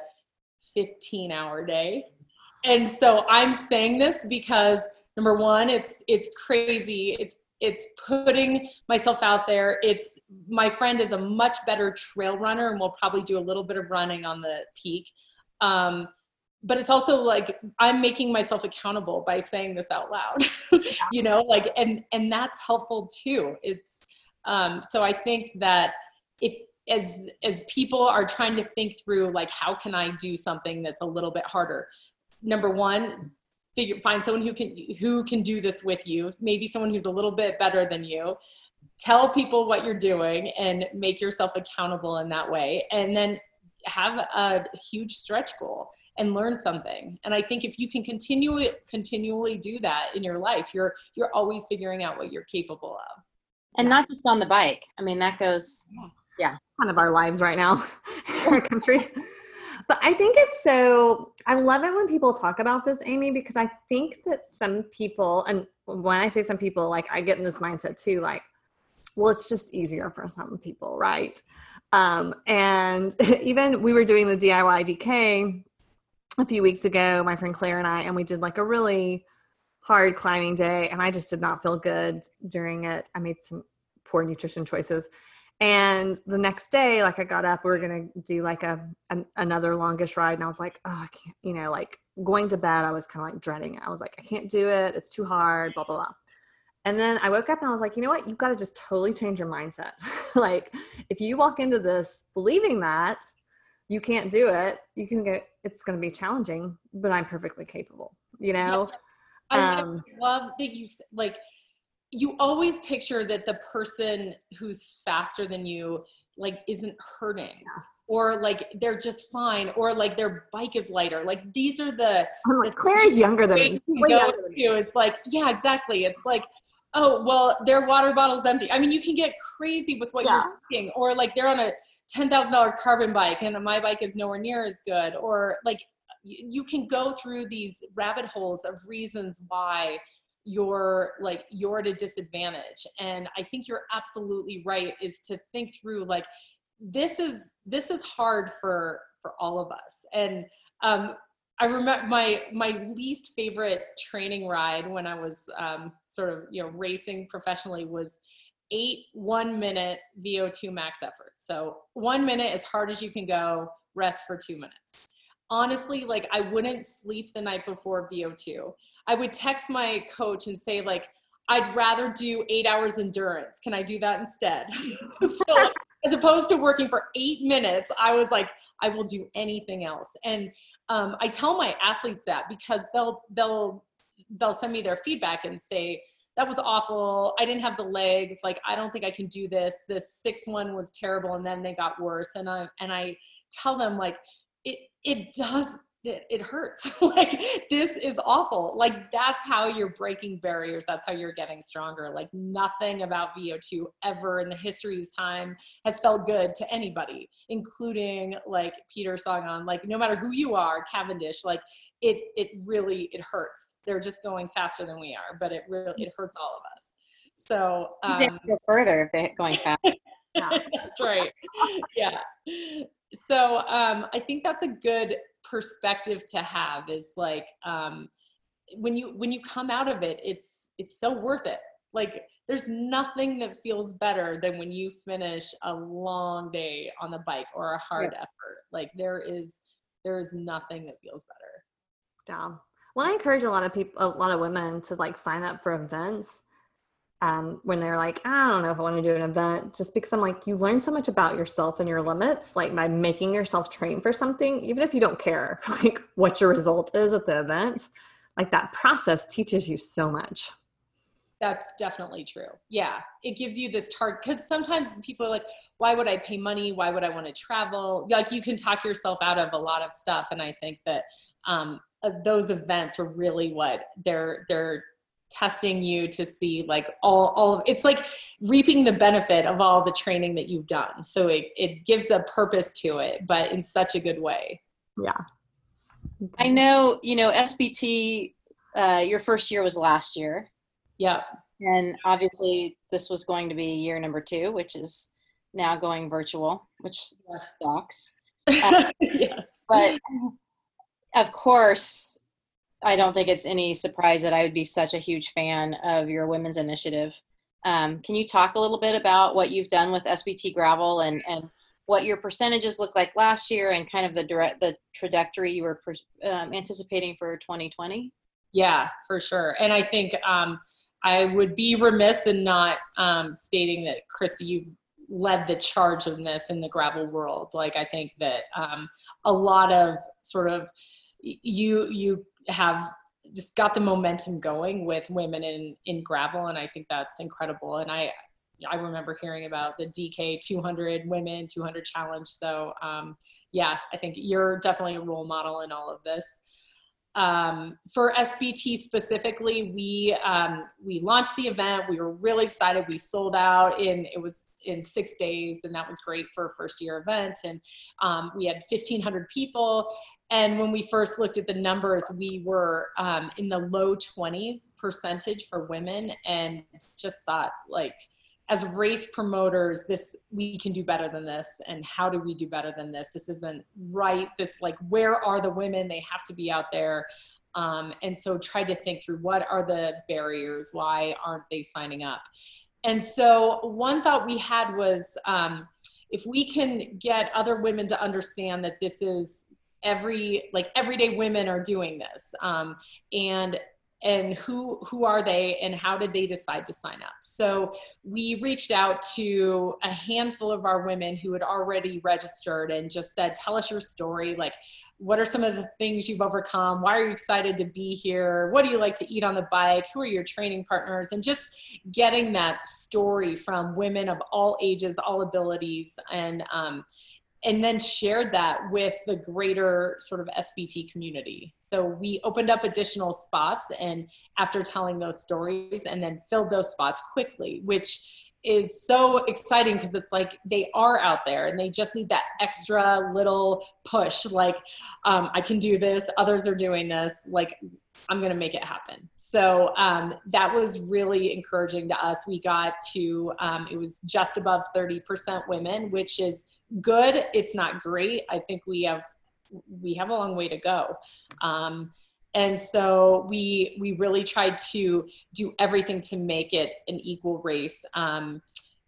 15 hour day. And so I'm saying this because number one it's it's crazy. It's it's putting myself out there. It's my friend is a much better trail runner and will probably do a little bit of running on the peak. Um, but it's also like i'm making myself accountable by saying this out loud you know like and and that's helpful too. It's um, so i think that if as as people are trying to think through like how can i do something that's a little bit harder? Number one figure find someone who can who can do this with you maybe someone who's a little bit better than you tell people what you're doing and make yourself accountable in that way and then have a huge stretch goal and learn something and i think if you can continually continually do that in your life you're you're always figuring out what you're capable of and not just on the bike. I mean, that goes. Yeah kind of our lives right now in our country. But I think it's so, I love it when people talk about this, Amy, because I think that some people, and when I say some people, like I get in this mindset too, like, well, it's just easier for some people, right? Um, and even we were doing the DIY DK a few weeks ago, my friend Claire and I, and we did like a really hard climbing day, and I just did not feel good during it. I made some poor nutrition choices and the next day like i got up we were gonna do like a an, another longish ride and i was like oh i can't you know like going to bed i was kind of like dreading it. I was like i can't do it. It's too hard blah blah blah. And then i woke up and i was like you know what? You've got to just totally change your mindset. Like if you walk into this believing that you can't do it you can get it's going to be challenging but i'm perfectly capable you know? I um, love that you like you always picture that the person who's faster than you like isn't hurting or like they're just fine or like their bike is lighter like these are the i'm like claire's younger than me She's way younger than me. It's like, yeah, exactly. It's like, oh, well, their water bottle's empty. I mean, you can get crazy with what Yeah. you're thinking, or like they're on a ten thousand dollar carbon bike and my bike is nowhere near as good, or like you can go through these rabbit holes of reasons why you're like you're at a disadvantage and i think you're absolutely right is to think through like this is this is hard for for all of us and um I remember my my least favorite training ride when I was um, sort of you know racing professionally was eight one minute VO2 max effort. So one minute as hard as you can go, rest for two minutes. Honestly, like I wouldn't sleep the night before VO2. I would text my coach and say like I'd rather do eight hours endurance. Can I do that instead? so as opposed to working for eight minutes, I was like, I will do anything else. And um, I tell my athletes that because they'll they'll they'll send me their feedback and say that was awful. I didn't have the legs. Like I don't think I can do this. This six one was terrible, and then they got worse. And I and I tell them like it it does it, it hurts. like this is awful. Like that's how you're breaking barriers. That's how you're getting stronger. Like nothing about VO2 ever in the history's time has felt good to anybody, including like Peter Sagan. Like no matter who you are, Cavendish, like it it really it hurts. They're just going faster than we are, but it really it hurts all of us. So they um, go further if they're going fast. that's right. Yeah. So um, I think that's a good perspective to have. Is like um, when you when you come out of it, it's it's so worth it. Like there's nothing that feels better than when you finish a long day on the bike or a hard effort. Like there is there is nothing that feels better. Yeah. Well, I encourage a lot of people, a lot of women to like sign up for events um, when they're like, I don't know if I want to do an event, just because I'm like, you learn so much about yourself and your limits, like by making yourself train for something, even if you don't care, like what your result is at the event, like that process teaches you so much. That's definitely true. Yeah. It gives you this target because sometimes people are like, why would I pay money? Why would I want to travel? Like you can talk yourself out of a lot of stuff. And I think that um, uh, those events are really what they're, they're testing you to see like all, all it's like reaping the benefit of all the training that you've done. So it, it gives a purpose to it, but in such a good way. Yeah. I know, you know, SBT, uh, your first year was last year. Yeah. And obviously, this was going to be year number two, which is now going virtual, which sucks. Uh, yes. But of course, I don't think it's any surprise that I would be such a huge fan of your women's initiative. Um, can you talk a little bit about what you've done with SBT Gravel and, and what your percentages look like last year and kind of the direct the trajectory you were um, anticipating for 2020? Yeah, for sure. And I think um, I would be remiss in not um, stating that, Kristi, you led the charge in this in the gravel world. Like, I think that um, a lot of sort of you you have just got the momentum going with women in in gravel, and I think that's incredible. And I I remember hearing about the DK 200 women 200 challenge. So um, yeah, I think you're definitely a role model in all of this. um, for SBT specifically, we um, we launched the event. We were really excited. We sold out in it was in six days, and that was great for a first year event. And um, we had 1,500 people. And when we first looked at the numbers, we were um, in the low 20s percentage for women, and just thought like as race promoters this we can do better than this. And how do we do better than this? This isn't right. This like where are the women? They have to be out there. Um, and so try to think through what are the barriers? Why aren't they signing up? And so one thought we had was um, if we can get other women to understand that this is every like everyday women are doing this um, and and who who are they and how did they decide to sign up? So we reached out to a handful of our women who had already registered and just said tell us your story. Like what are some of the things you've overcome? Why are you excited to be here? What do you like to eat on the bike? Who are your training partners? And just getting that story from women of all ages all abilities and um, and then shared that with the greater sort of SBT community. So we opened up additional spots and after telling those stories and then filled those spots quickly, which is so exciting because it's like they are out there and they just need that extra little push like um, i can do this others are doing this like i'm to make it happen so um, that was really encouraging to us we got to um, it was just above 30% women which is good. It's not great. I think we have we have a long way to go. Um, and so we we really tried to do everything to make it an equal race. Um,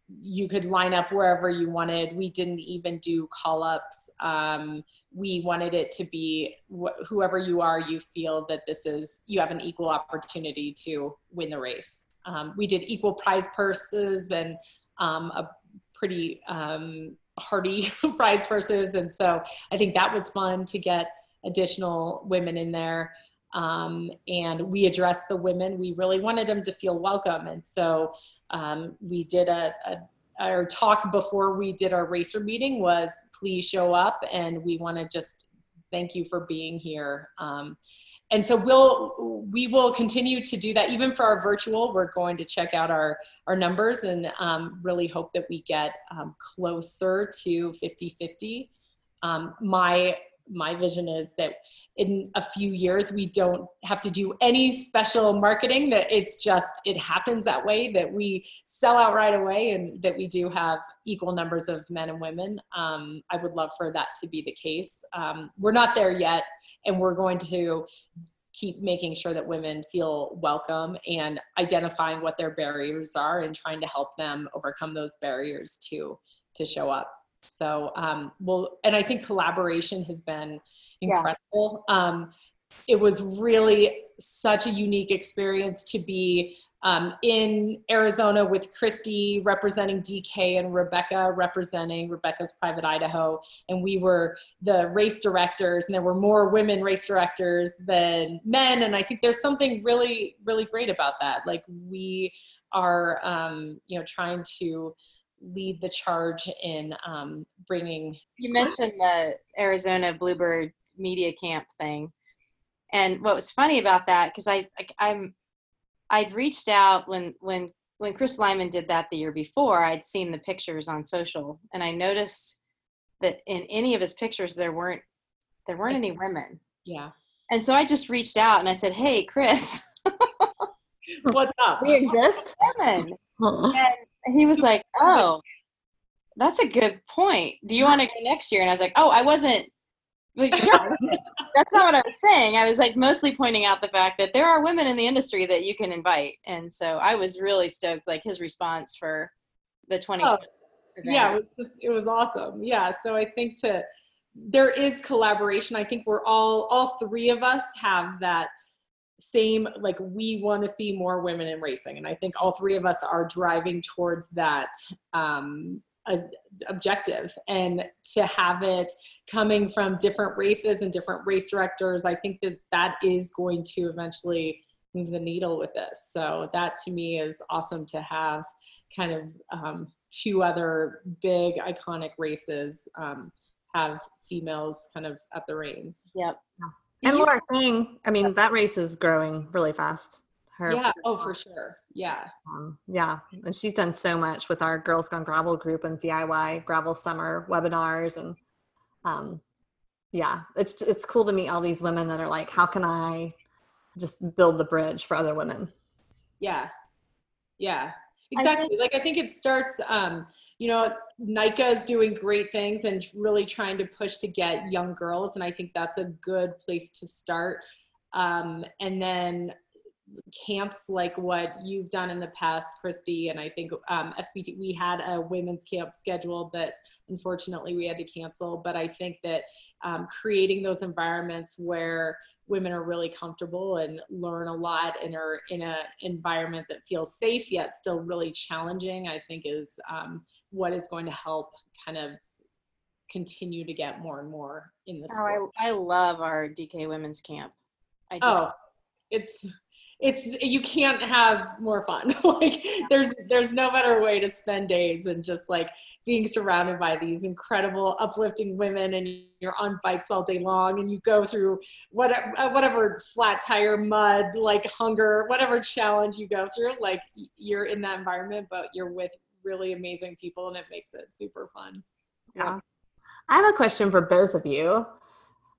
you could line up wherever you wanted. We didn't even do call ups. Um, we wanted it to be wh- whoever you are, you feel that this is, you have an equal opportunity to win the race. Um, we did equal prize purses and um, a pretty um, hearty prize purses. And so I think that was fun to get additional women in there. Um, and we addressed the women. We really wanted them to feel welcome. And so um, we did a, a our talk before we did our racer meeting was please show up and we want to just thank you for being here. Um, and so we'll we will continue to do that. Even for our virtual we're going to check out our our numbers and um, really hope that we get um, closer to 50 50 um, my my vision is that in a few years we don't have to do any special marketing that it's just it happens that way that we sell out right away and that we do have equal numbers of men and women. Um, i would love for that to be the case. Um, we're not there yet and we're going to keep making sure that women feel welcome and identifying what their barriers are and trying to help them overcome those barriers to to show up so um well and i think collaboration has been incredible yeah. um it was really such a unique experience to be um, in Arizona with Kristi representing DK and Rebecca representing Rebecca's Private Idaho. And we were the race directors, and there were more women race directors than men. And I think there's something really, really great about that. Like we are, um, you know, trying to lead the charge in um, bringing. You mentioned the Arizona Bluebird Media Camp thing. And what was funny about that, because I, I I'm I'd reached out when when when Chris Lyman did that the year before. I'd seen the pictures on social, and I noticed that in any of his pictures there weren't there weren't any women. Yeah. And so I just reached out and I said, "Hey, Chris, what's up? We exist." Women. Uh-huh. and he was like, "Oh, that's a good point. Do you want to go next year?" And I was like, "Oh, I wasn't like, sure. That's not what I was saying. I was like mostly pointing out the fact that there are women in the industry that you can invite. And so I was really stoked, like his response for the 2020. Oh, yeah, it was, just, it was awesome. Yeah. So I think to, there is collaboration. I think we're all, all three of us have that same, like we want to see more women in racing. And I think all three of us are driving towards that, um, a, objective. And to have it coming from different races and different race directors i think that that is going to eventually move the needle with this. So that to me is awesome to have kind of um, two other big iconic races um, have females kind of at the reins. Yep. And You- Laura King, I mean, that race is growing really fast. Her, yeah oh for sure yeah. Um, yeah, and she's done so much with our Girls Gone Gravel group and DIY Gravel Summer webinars, and um, yeah, it's it's cool to meet all these women that are like, how can I just build the bridge for other women? yeah yeah I exactly like i think it starts um you know NICA is doing great things and really trying to push to get young girls and i think that's a good place to start. Um and then camps like what you've done in the past Kristi and i think um sbt we had a women's camp scheduled that unfortunately we had to cancel but i think that um, creating those environments where women are really comfortable and learn a lot and are in an environment that feels safe yet still really challenging i think is um, what is going to help kind of continue to get more and more in this. Oh, I, I love our DK women's camp. I just oh it's it's you can't have more fun like there's there's no better way to spend days than just like being surrounded by these incredible uplifting women and you're on bikes all day long and you go through whatever uh, whatever flat tire mud like hunger whatever challenge you go through like you're in that environment but you're with really amazing people and it makes it super fun Yeah. I have a question for both of you.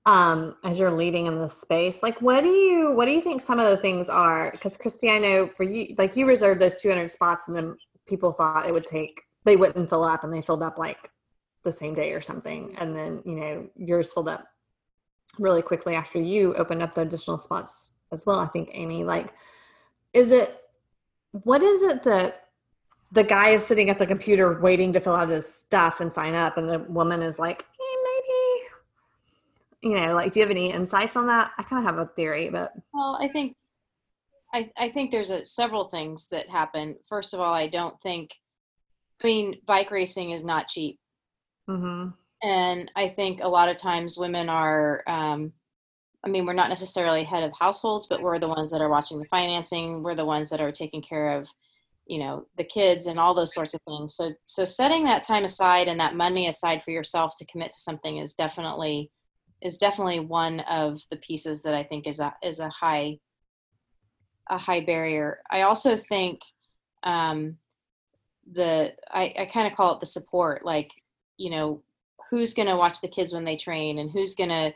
Um, as you're leading in this space, like what do you what do you think some of the things are? Because Kristi, I know for you, like you reserved those 200 spots, and then people thought it would take they wouldn't fill up, and they filled up like the same day or something, and then you know yours filled up really quickly after you opened up the additional spots as well. I think Amy, like, is it what is it that the guy is sitting at the computer waiting to fill out his stuff and sign up and the woman is like you know like do you have any insights on that i kind of have a theory but Well, I think I, I think there's a, several things that happen. First of all, I don't think I mean bike racing is not cheap. mm-hmm. and I think a lot of times women are. Um, I mean, we're not necessarily head of households, but we're the ones that are watching the financing. We're the ones that are taking care of, you know, the kids and all those sorts of things. So, so setting that time aside and that money aside for yourself to commit to something is definitely is definitely one of the pieces that I think is a is a high a high barrier. I also think um, the I, I kind of call it the support, like you know who's going to watch the kids when they train and who's going to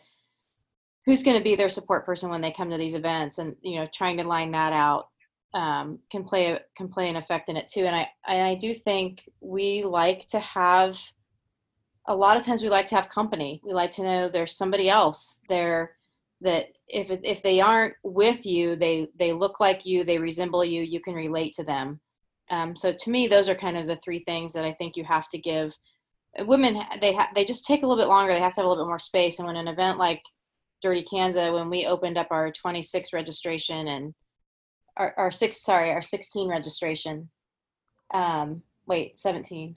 who's going to be their support person when they come to these events and you know trying to line that out um, can play a, can play an effect in it too and I and I do think we like to have a lot of times we like to have company. We like to know there's somebody else there that if if they aren't with you they they look like you they resemble you you can relate to them. Um, so to me those are kind of the three things that I think you have to give. Women they ha- they just take a little bit longer. They have to have a little bit more space. And when an event like Dirty Kanza when we opened up our 26 registration and our, our six sorry our 16 registration um wait 17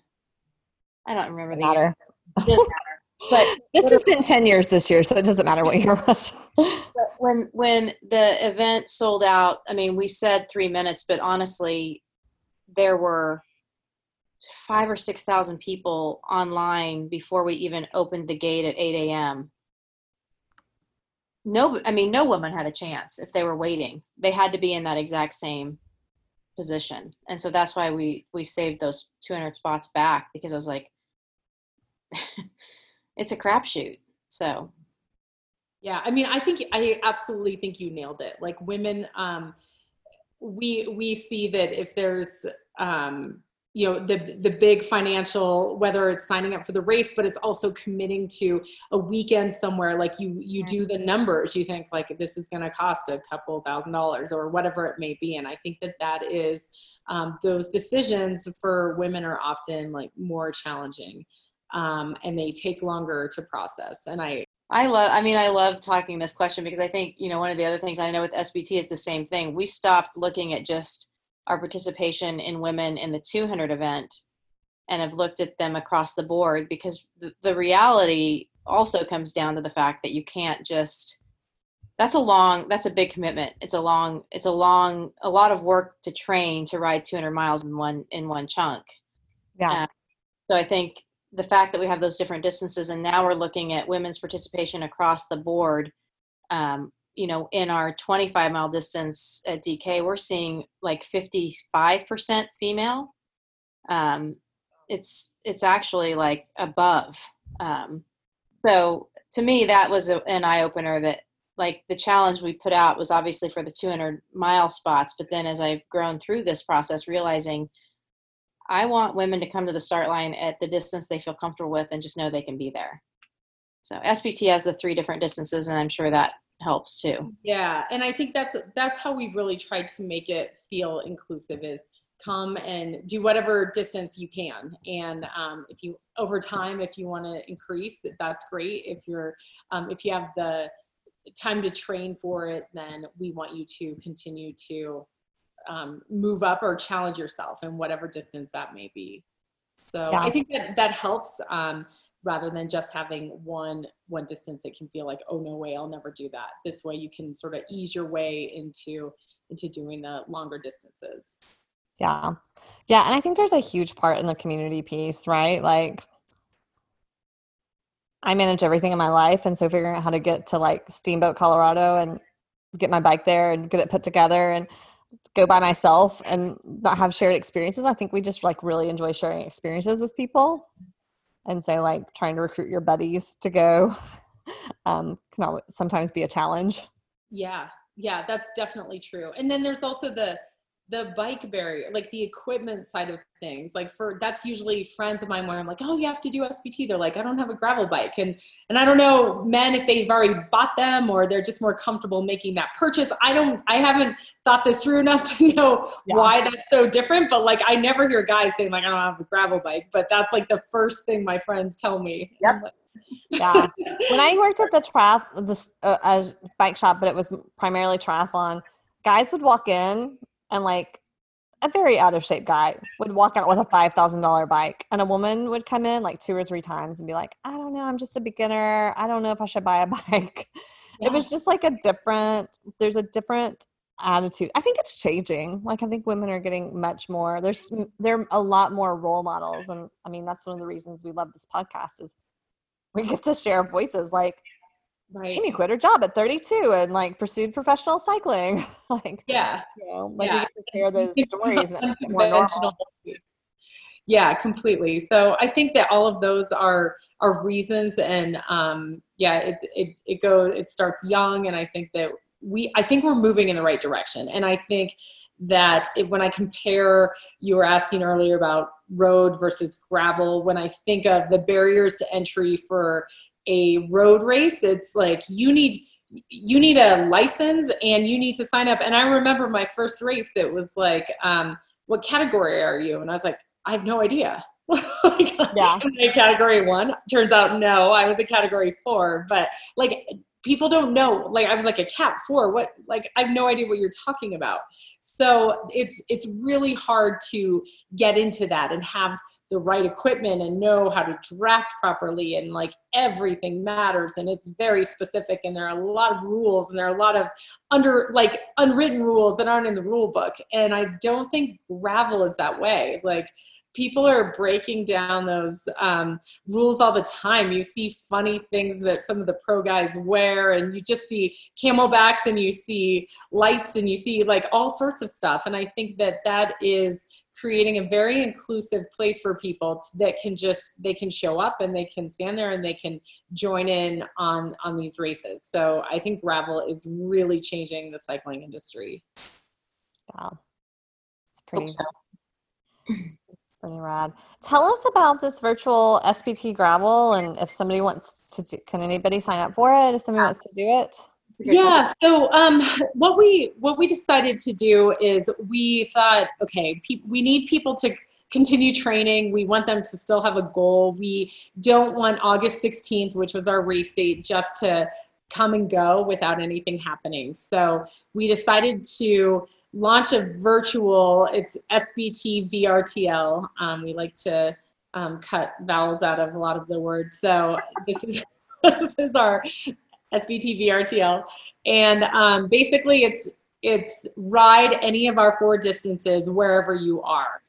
i don't remember the year. But this has been 10 years this year so it doesn't matter what year it was when when the event sold out, I mean, we said three minutes, but honestly, there were five or six thousand people online before we even opened the gate at eight a.m. No, I mean, no woman had a chance if they were waiting. They had to be in that exact same position, and so that's why we we saved those two hundred spots back because I was like, it's a crapshoot. So Yeah, I mean, I think I absolutely think you nailed it. Like women, um, we we see that if there's um, you know the the big financial, whether it's signing up for the race, but it's also committing to a weekend somewhere. Like you you do the numbers, you think like this is going to cost a couple thousand dollars or whatever it may be, and I think that that is um, those decisions for women are often like more challenging. Um, and they take longer to process. And I, I love, I mean, I love talking this question because I think, you know, one of the other things I know with SBT is the same thing. We stopped looking at just our participation in women in the 200 event and have looked at them across the board because the, the reality also comes down to the fact that you can't just, that's a long, that's a big commitment. It's a long, it's a long, a lot of work to train to ride 200 miles in one, in one chunk. yeah So I think the fact that we have those different distances and now we're looking at women's participation across the board um, you know, in our 25 mile distance at DK, we're seeing like 55% female. Um, it's it's actually like above. Um, so to me, that was a, an eye opener. That like the challenge we put out was obviously for the 200 mile spots, but then as I've grown through this process, realizing I want women to come to the start line at the distance they feel comfortable with and just know they can be there. So SBT has the three different distances, and I'm sure that helps too. Yeah, and I think that's that's how we've really tried to make it feel inclusive. Is come and do whatever distance you can, and um, if you over time, if you want to increase, that's great. If you're um, if you have the time to train for it, then we want you to continue to um, move up or challenge yourself in whatever distance that may be. So yeah. I think that that helps um, rather than just having one one distance. It can feel like, oh no way, I'll never do that. This way, you can sort of ease your way into into doing the longer distances. Yeah, yeah, and I think there's a huge part in the community piece, right? Like. I manage everything in my life, and so figuring out how to get to like Steamboat, Colorado, and get my bike there and get it put together and go by myself and not have shared experiences. I think we just like really enjoy sharing experiences with people. And so like trying to recruit your buddies to go um, can sometimes be a challenge. Yeah. Yeah, that's definitely true. And then there's also the the bike barrier, like the equipment side of things. Like for that's usually friends of mine where I'm like, oh, you have to do SBT. They're like, I don't have a gravel bike, and and I don't know men if they've already bought them or they're just more comfortable making that purchase. I don't, I haven't thought this through enough to know yeah. why that's so different. But like, I never hear guys saying like, I don't have a gravel bike, but that's like the first thing my friends tell me. Yep. yeah. When I worked at the triath, the uh, bike shop, but it was primarily triathlon. Guys would walk in and like a very out of shape guy would walk out with a five thousand dollar bike, and a woman would come in like two or three times and be like, "I don't know, I'm just a beginner. I don't know if I should buy a bike." Yeah. It was just like a different. There's a different attitude. I think it's changing. Like I think women are getting much more. There's there are a lot more role models, and I mean that's one of the reasons we love this podcast is we get to share voices. Like Right. Amy quit her job at 32 and like pursued professional cycling. like, yeah, you know, like yeah. we get to share those stories more normal. Yeah, completely. So I think that all of those are are reasons, and um, yeah, it it it goes. It starts young, and I think that we I think we're moving in the right direction, and I think that it, when I compare, you were asking earlier about road versus gravel. When I think of the barriers to entry for a road race it's like you need you need a license and you need to sign up. And i remember my first race it was like um, what category are you? And i was like i have no idea. Like, yeah. category one. Turns out no i was a category four but like people don't know like i was like a cat four what like i have no idea what you're talking about so it's it's really hard to get into that and have the right equipment and know how to draft properly and like everything matters and it's very specific and there are a lot of rules and there are a lot of under like unwritten rules that aren't in the rule book. And i don't think gravel is that way. Like people are breaking down those um, rules all the time. You see funny things that some of the pro guys wear, and you just see CamelBaks and you see lights and you see like all sorts of stuff. And I think that that is creating a very inclusive place for people that can just they can show up and they can stand there and they can join in on on these races. So i think gravel is really changing the cycling industry. Wow. It's pretty so pretty rad. Tell us about this virtual SBT gravel and if somebody wants to do, can anybody sign up for it if somebody wants to do it? Yeah, so um, what we what we decided to do is we thought, okay, pe- we need people to continue training. We want them to still have a goal. We don't want August 16th, which was our race date, just to come and go without anything happening. So we decided to launch a virtual, it's SBT VRTL. Um, we like to um, cut vowels out of a lot of the words. So this is, this is our SBT VRTL. And um, basically it's, it's ride any of our four distances wherever you are.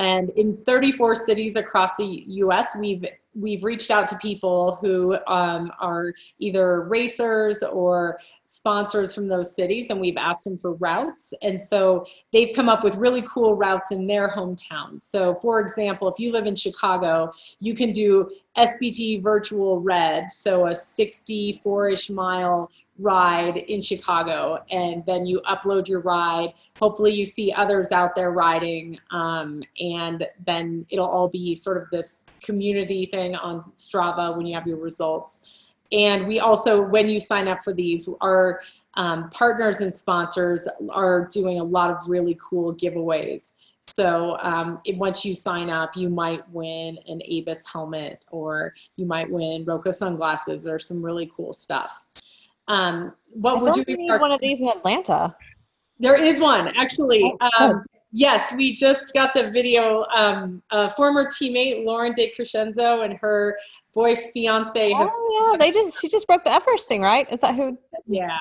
And in 34 cities across the U.S., we've we've reached out to people who um, are either racers or sponsors from those cities, and we've asked them for routes. And so they've come up with really cool routes in their hometowns. So, for example, if you live in Chicago, you can do SBT Virtual Red, so a 64 ish mile ride in Chicago, and then you upload your ride. Hopefully, you see others out there riding, um, and then it'll all be sort of this community thing on Strava when you have your results. And we also, when you sign up for these, our um, partners and sponsors are doing a lot of really cool giveaways. So um, if, once you sign up, you might win an Avis helmet or you might win Roka sunglasses or some really cool stuff. Um, what we're thought we one of these in Atlanta. There is one actually. Oh, Um, yes, we just got the video. Um, a former teammate Lauren De Crescenzo and her boy fiance. Oh yeah, they just she just broke the Everesting, right? Is that who? yeah,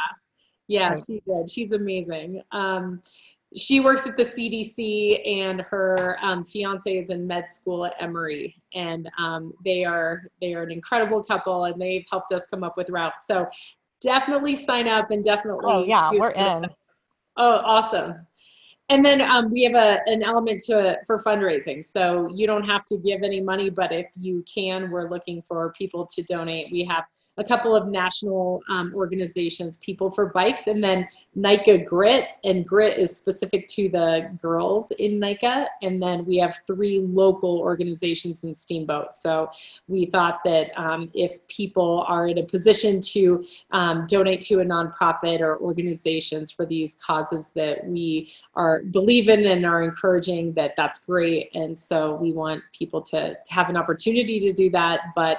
yeah, she did. She's amazing. Um, she works at the CDC, and her um, fiance is in med school at Emory, and um, they are they are an incredible couple, and they've helped us come up with routes. So definitely sign up and definitely. Oh yeah, we're in. Oh, awesome. And then um, we have a, an element to it for fundraising. So you don't have to give any money, but if you can, we're looking for people to donate. We have a couple of national um, organizations, People for Bikes, and then NICA Grit. And Grit is specific to the girls in NICA. And then we have three local organizations in Steamboat. So we thought that um, if people are in a position to um, donate to a nonprofit or organizations for these causes that we are believe in and are encouraging that that's great and so we want people to, to have an opportunity to do that but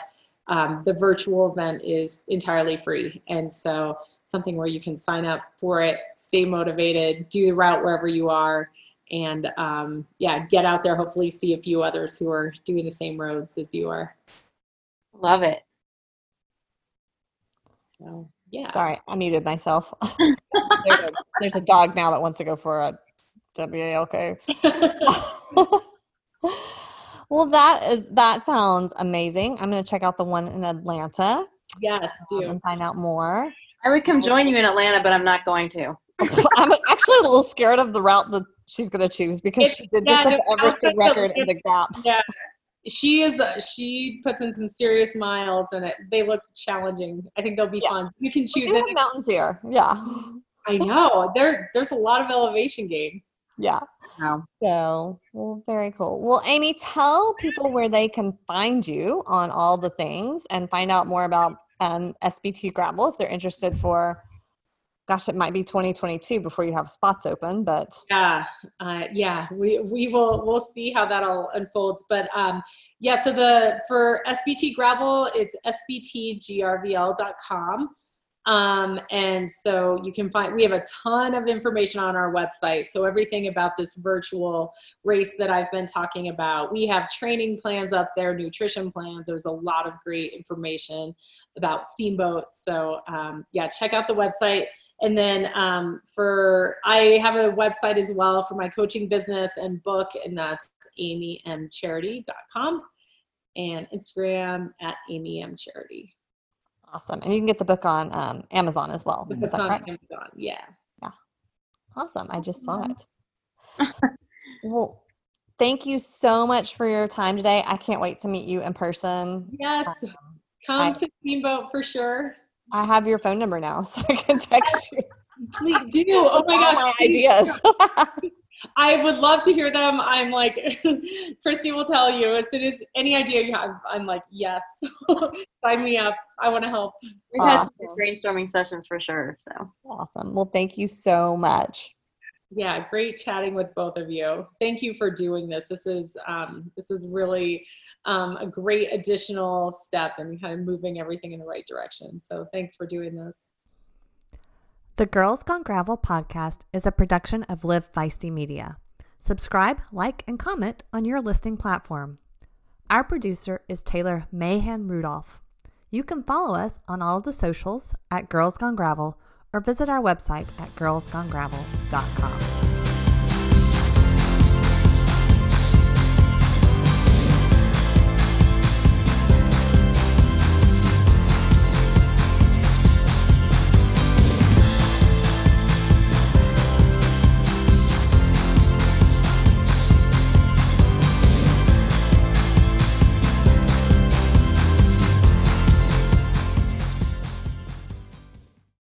um, the virtual event is entirely free and so something where you can sign up for it stay motivated do the route wherever you are and um, yeah get out there hopefully see a few others who are doing the same roads as you are Love it. so yeah Sorry, I muted myself. there's, a, there's a dog now that wants to go for a WALK. well, that is that sounds amazing. I'm going to check out the one in Atlanta yes um, do and find out more. I would come join you in Atlanta, but I'm not going to. I'm actually a little scared of the route that she's going to choose because It's- she did yeah, just no, the Everest record in the gaps. Yeah. she is she puts in some serious miles and it, they look challenging i think they'll be Yeah. fun you can choose it mountains here. Yeah. i know there there's a lot of elevation gain Yeah. So, well, very cool. Well, Amy, tell people where they can find you on all the things and find out more about um, SBT GRVL if they're interested for, gosh, it might be 2022 before you have spots open, but yeah uh, yeah we we will we'll see how that all unfolds but um yeah so the for SBT GRVL it's sbtgrvl.com um and so you can find we have a ton of information on our website. So everything about this virtual race that i've been talking about we have training plans up there nutrition plans. There's a lot of great information about steamboats. So um, yeah check out the website. And then um, for I have a website as well for my coaching business and book, and that's amymcharity.com and Instagram at amymcharity. Awesome. And you can get the book on um, Amazon as well. Is that on? Amazon. Yeah. Yeah. Awesome. I just saw it. well, thank you so much for your time today. I can't wait to meet you in person. Yes. Come I- to Steamboat for sure. I have your phone number now, so I can text you. Please do. Oh my all gosh. my ideas. I would love to hear them. I'm like, Kristi will tell you as soon as any idea you have. I'm like, yes, sign me up. I want to help. We've had some Awesome. good brainstorming sessions for sure. So awesome. Well, thank you so much. Yeah, great chatting with both of you. Thank you for doing this. This is um, this is really um, a great additional step and kind of moving everything in the right direction. So thanks for doing this. The Girls Gone Gravel podcast is a production of Live Feisty Media. Subscribe, like, and comment on your listing platform. Our producer is Taylor Mahan Rudolph. You can follow us on all of the socials at Girls Gone Gravel or visit our website at girlsgonegravel.com.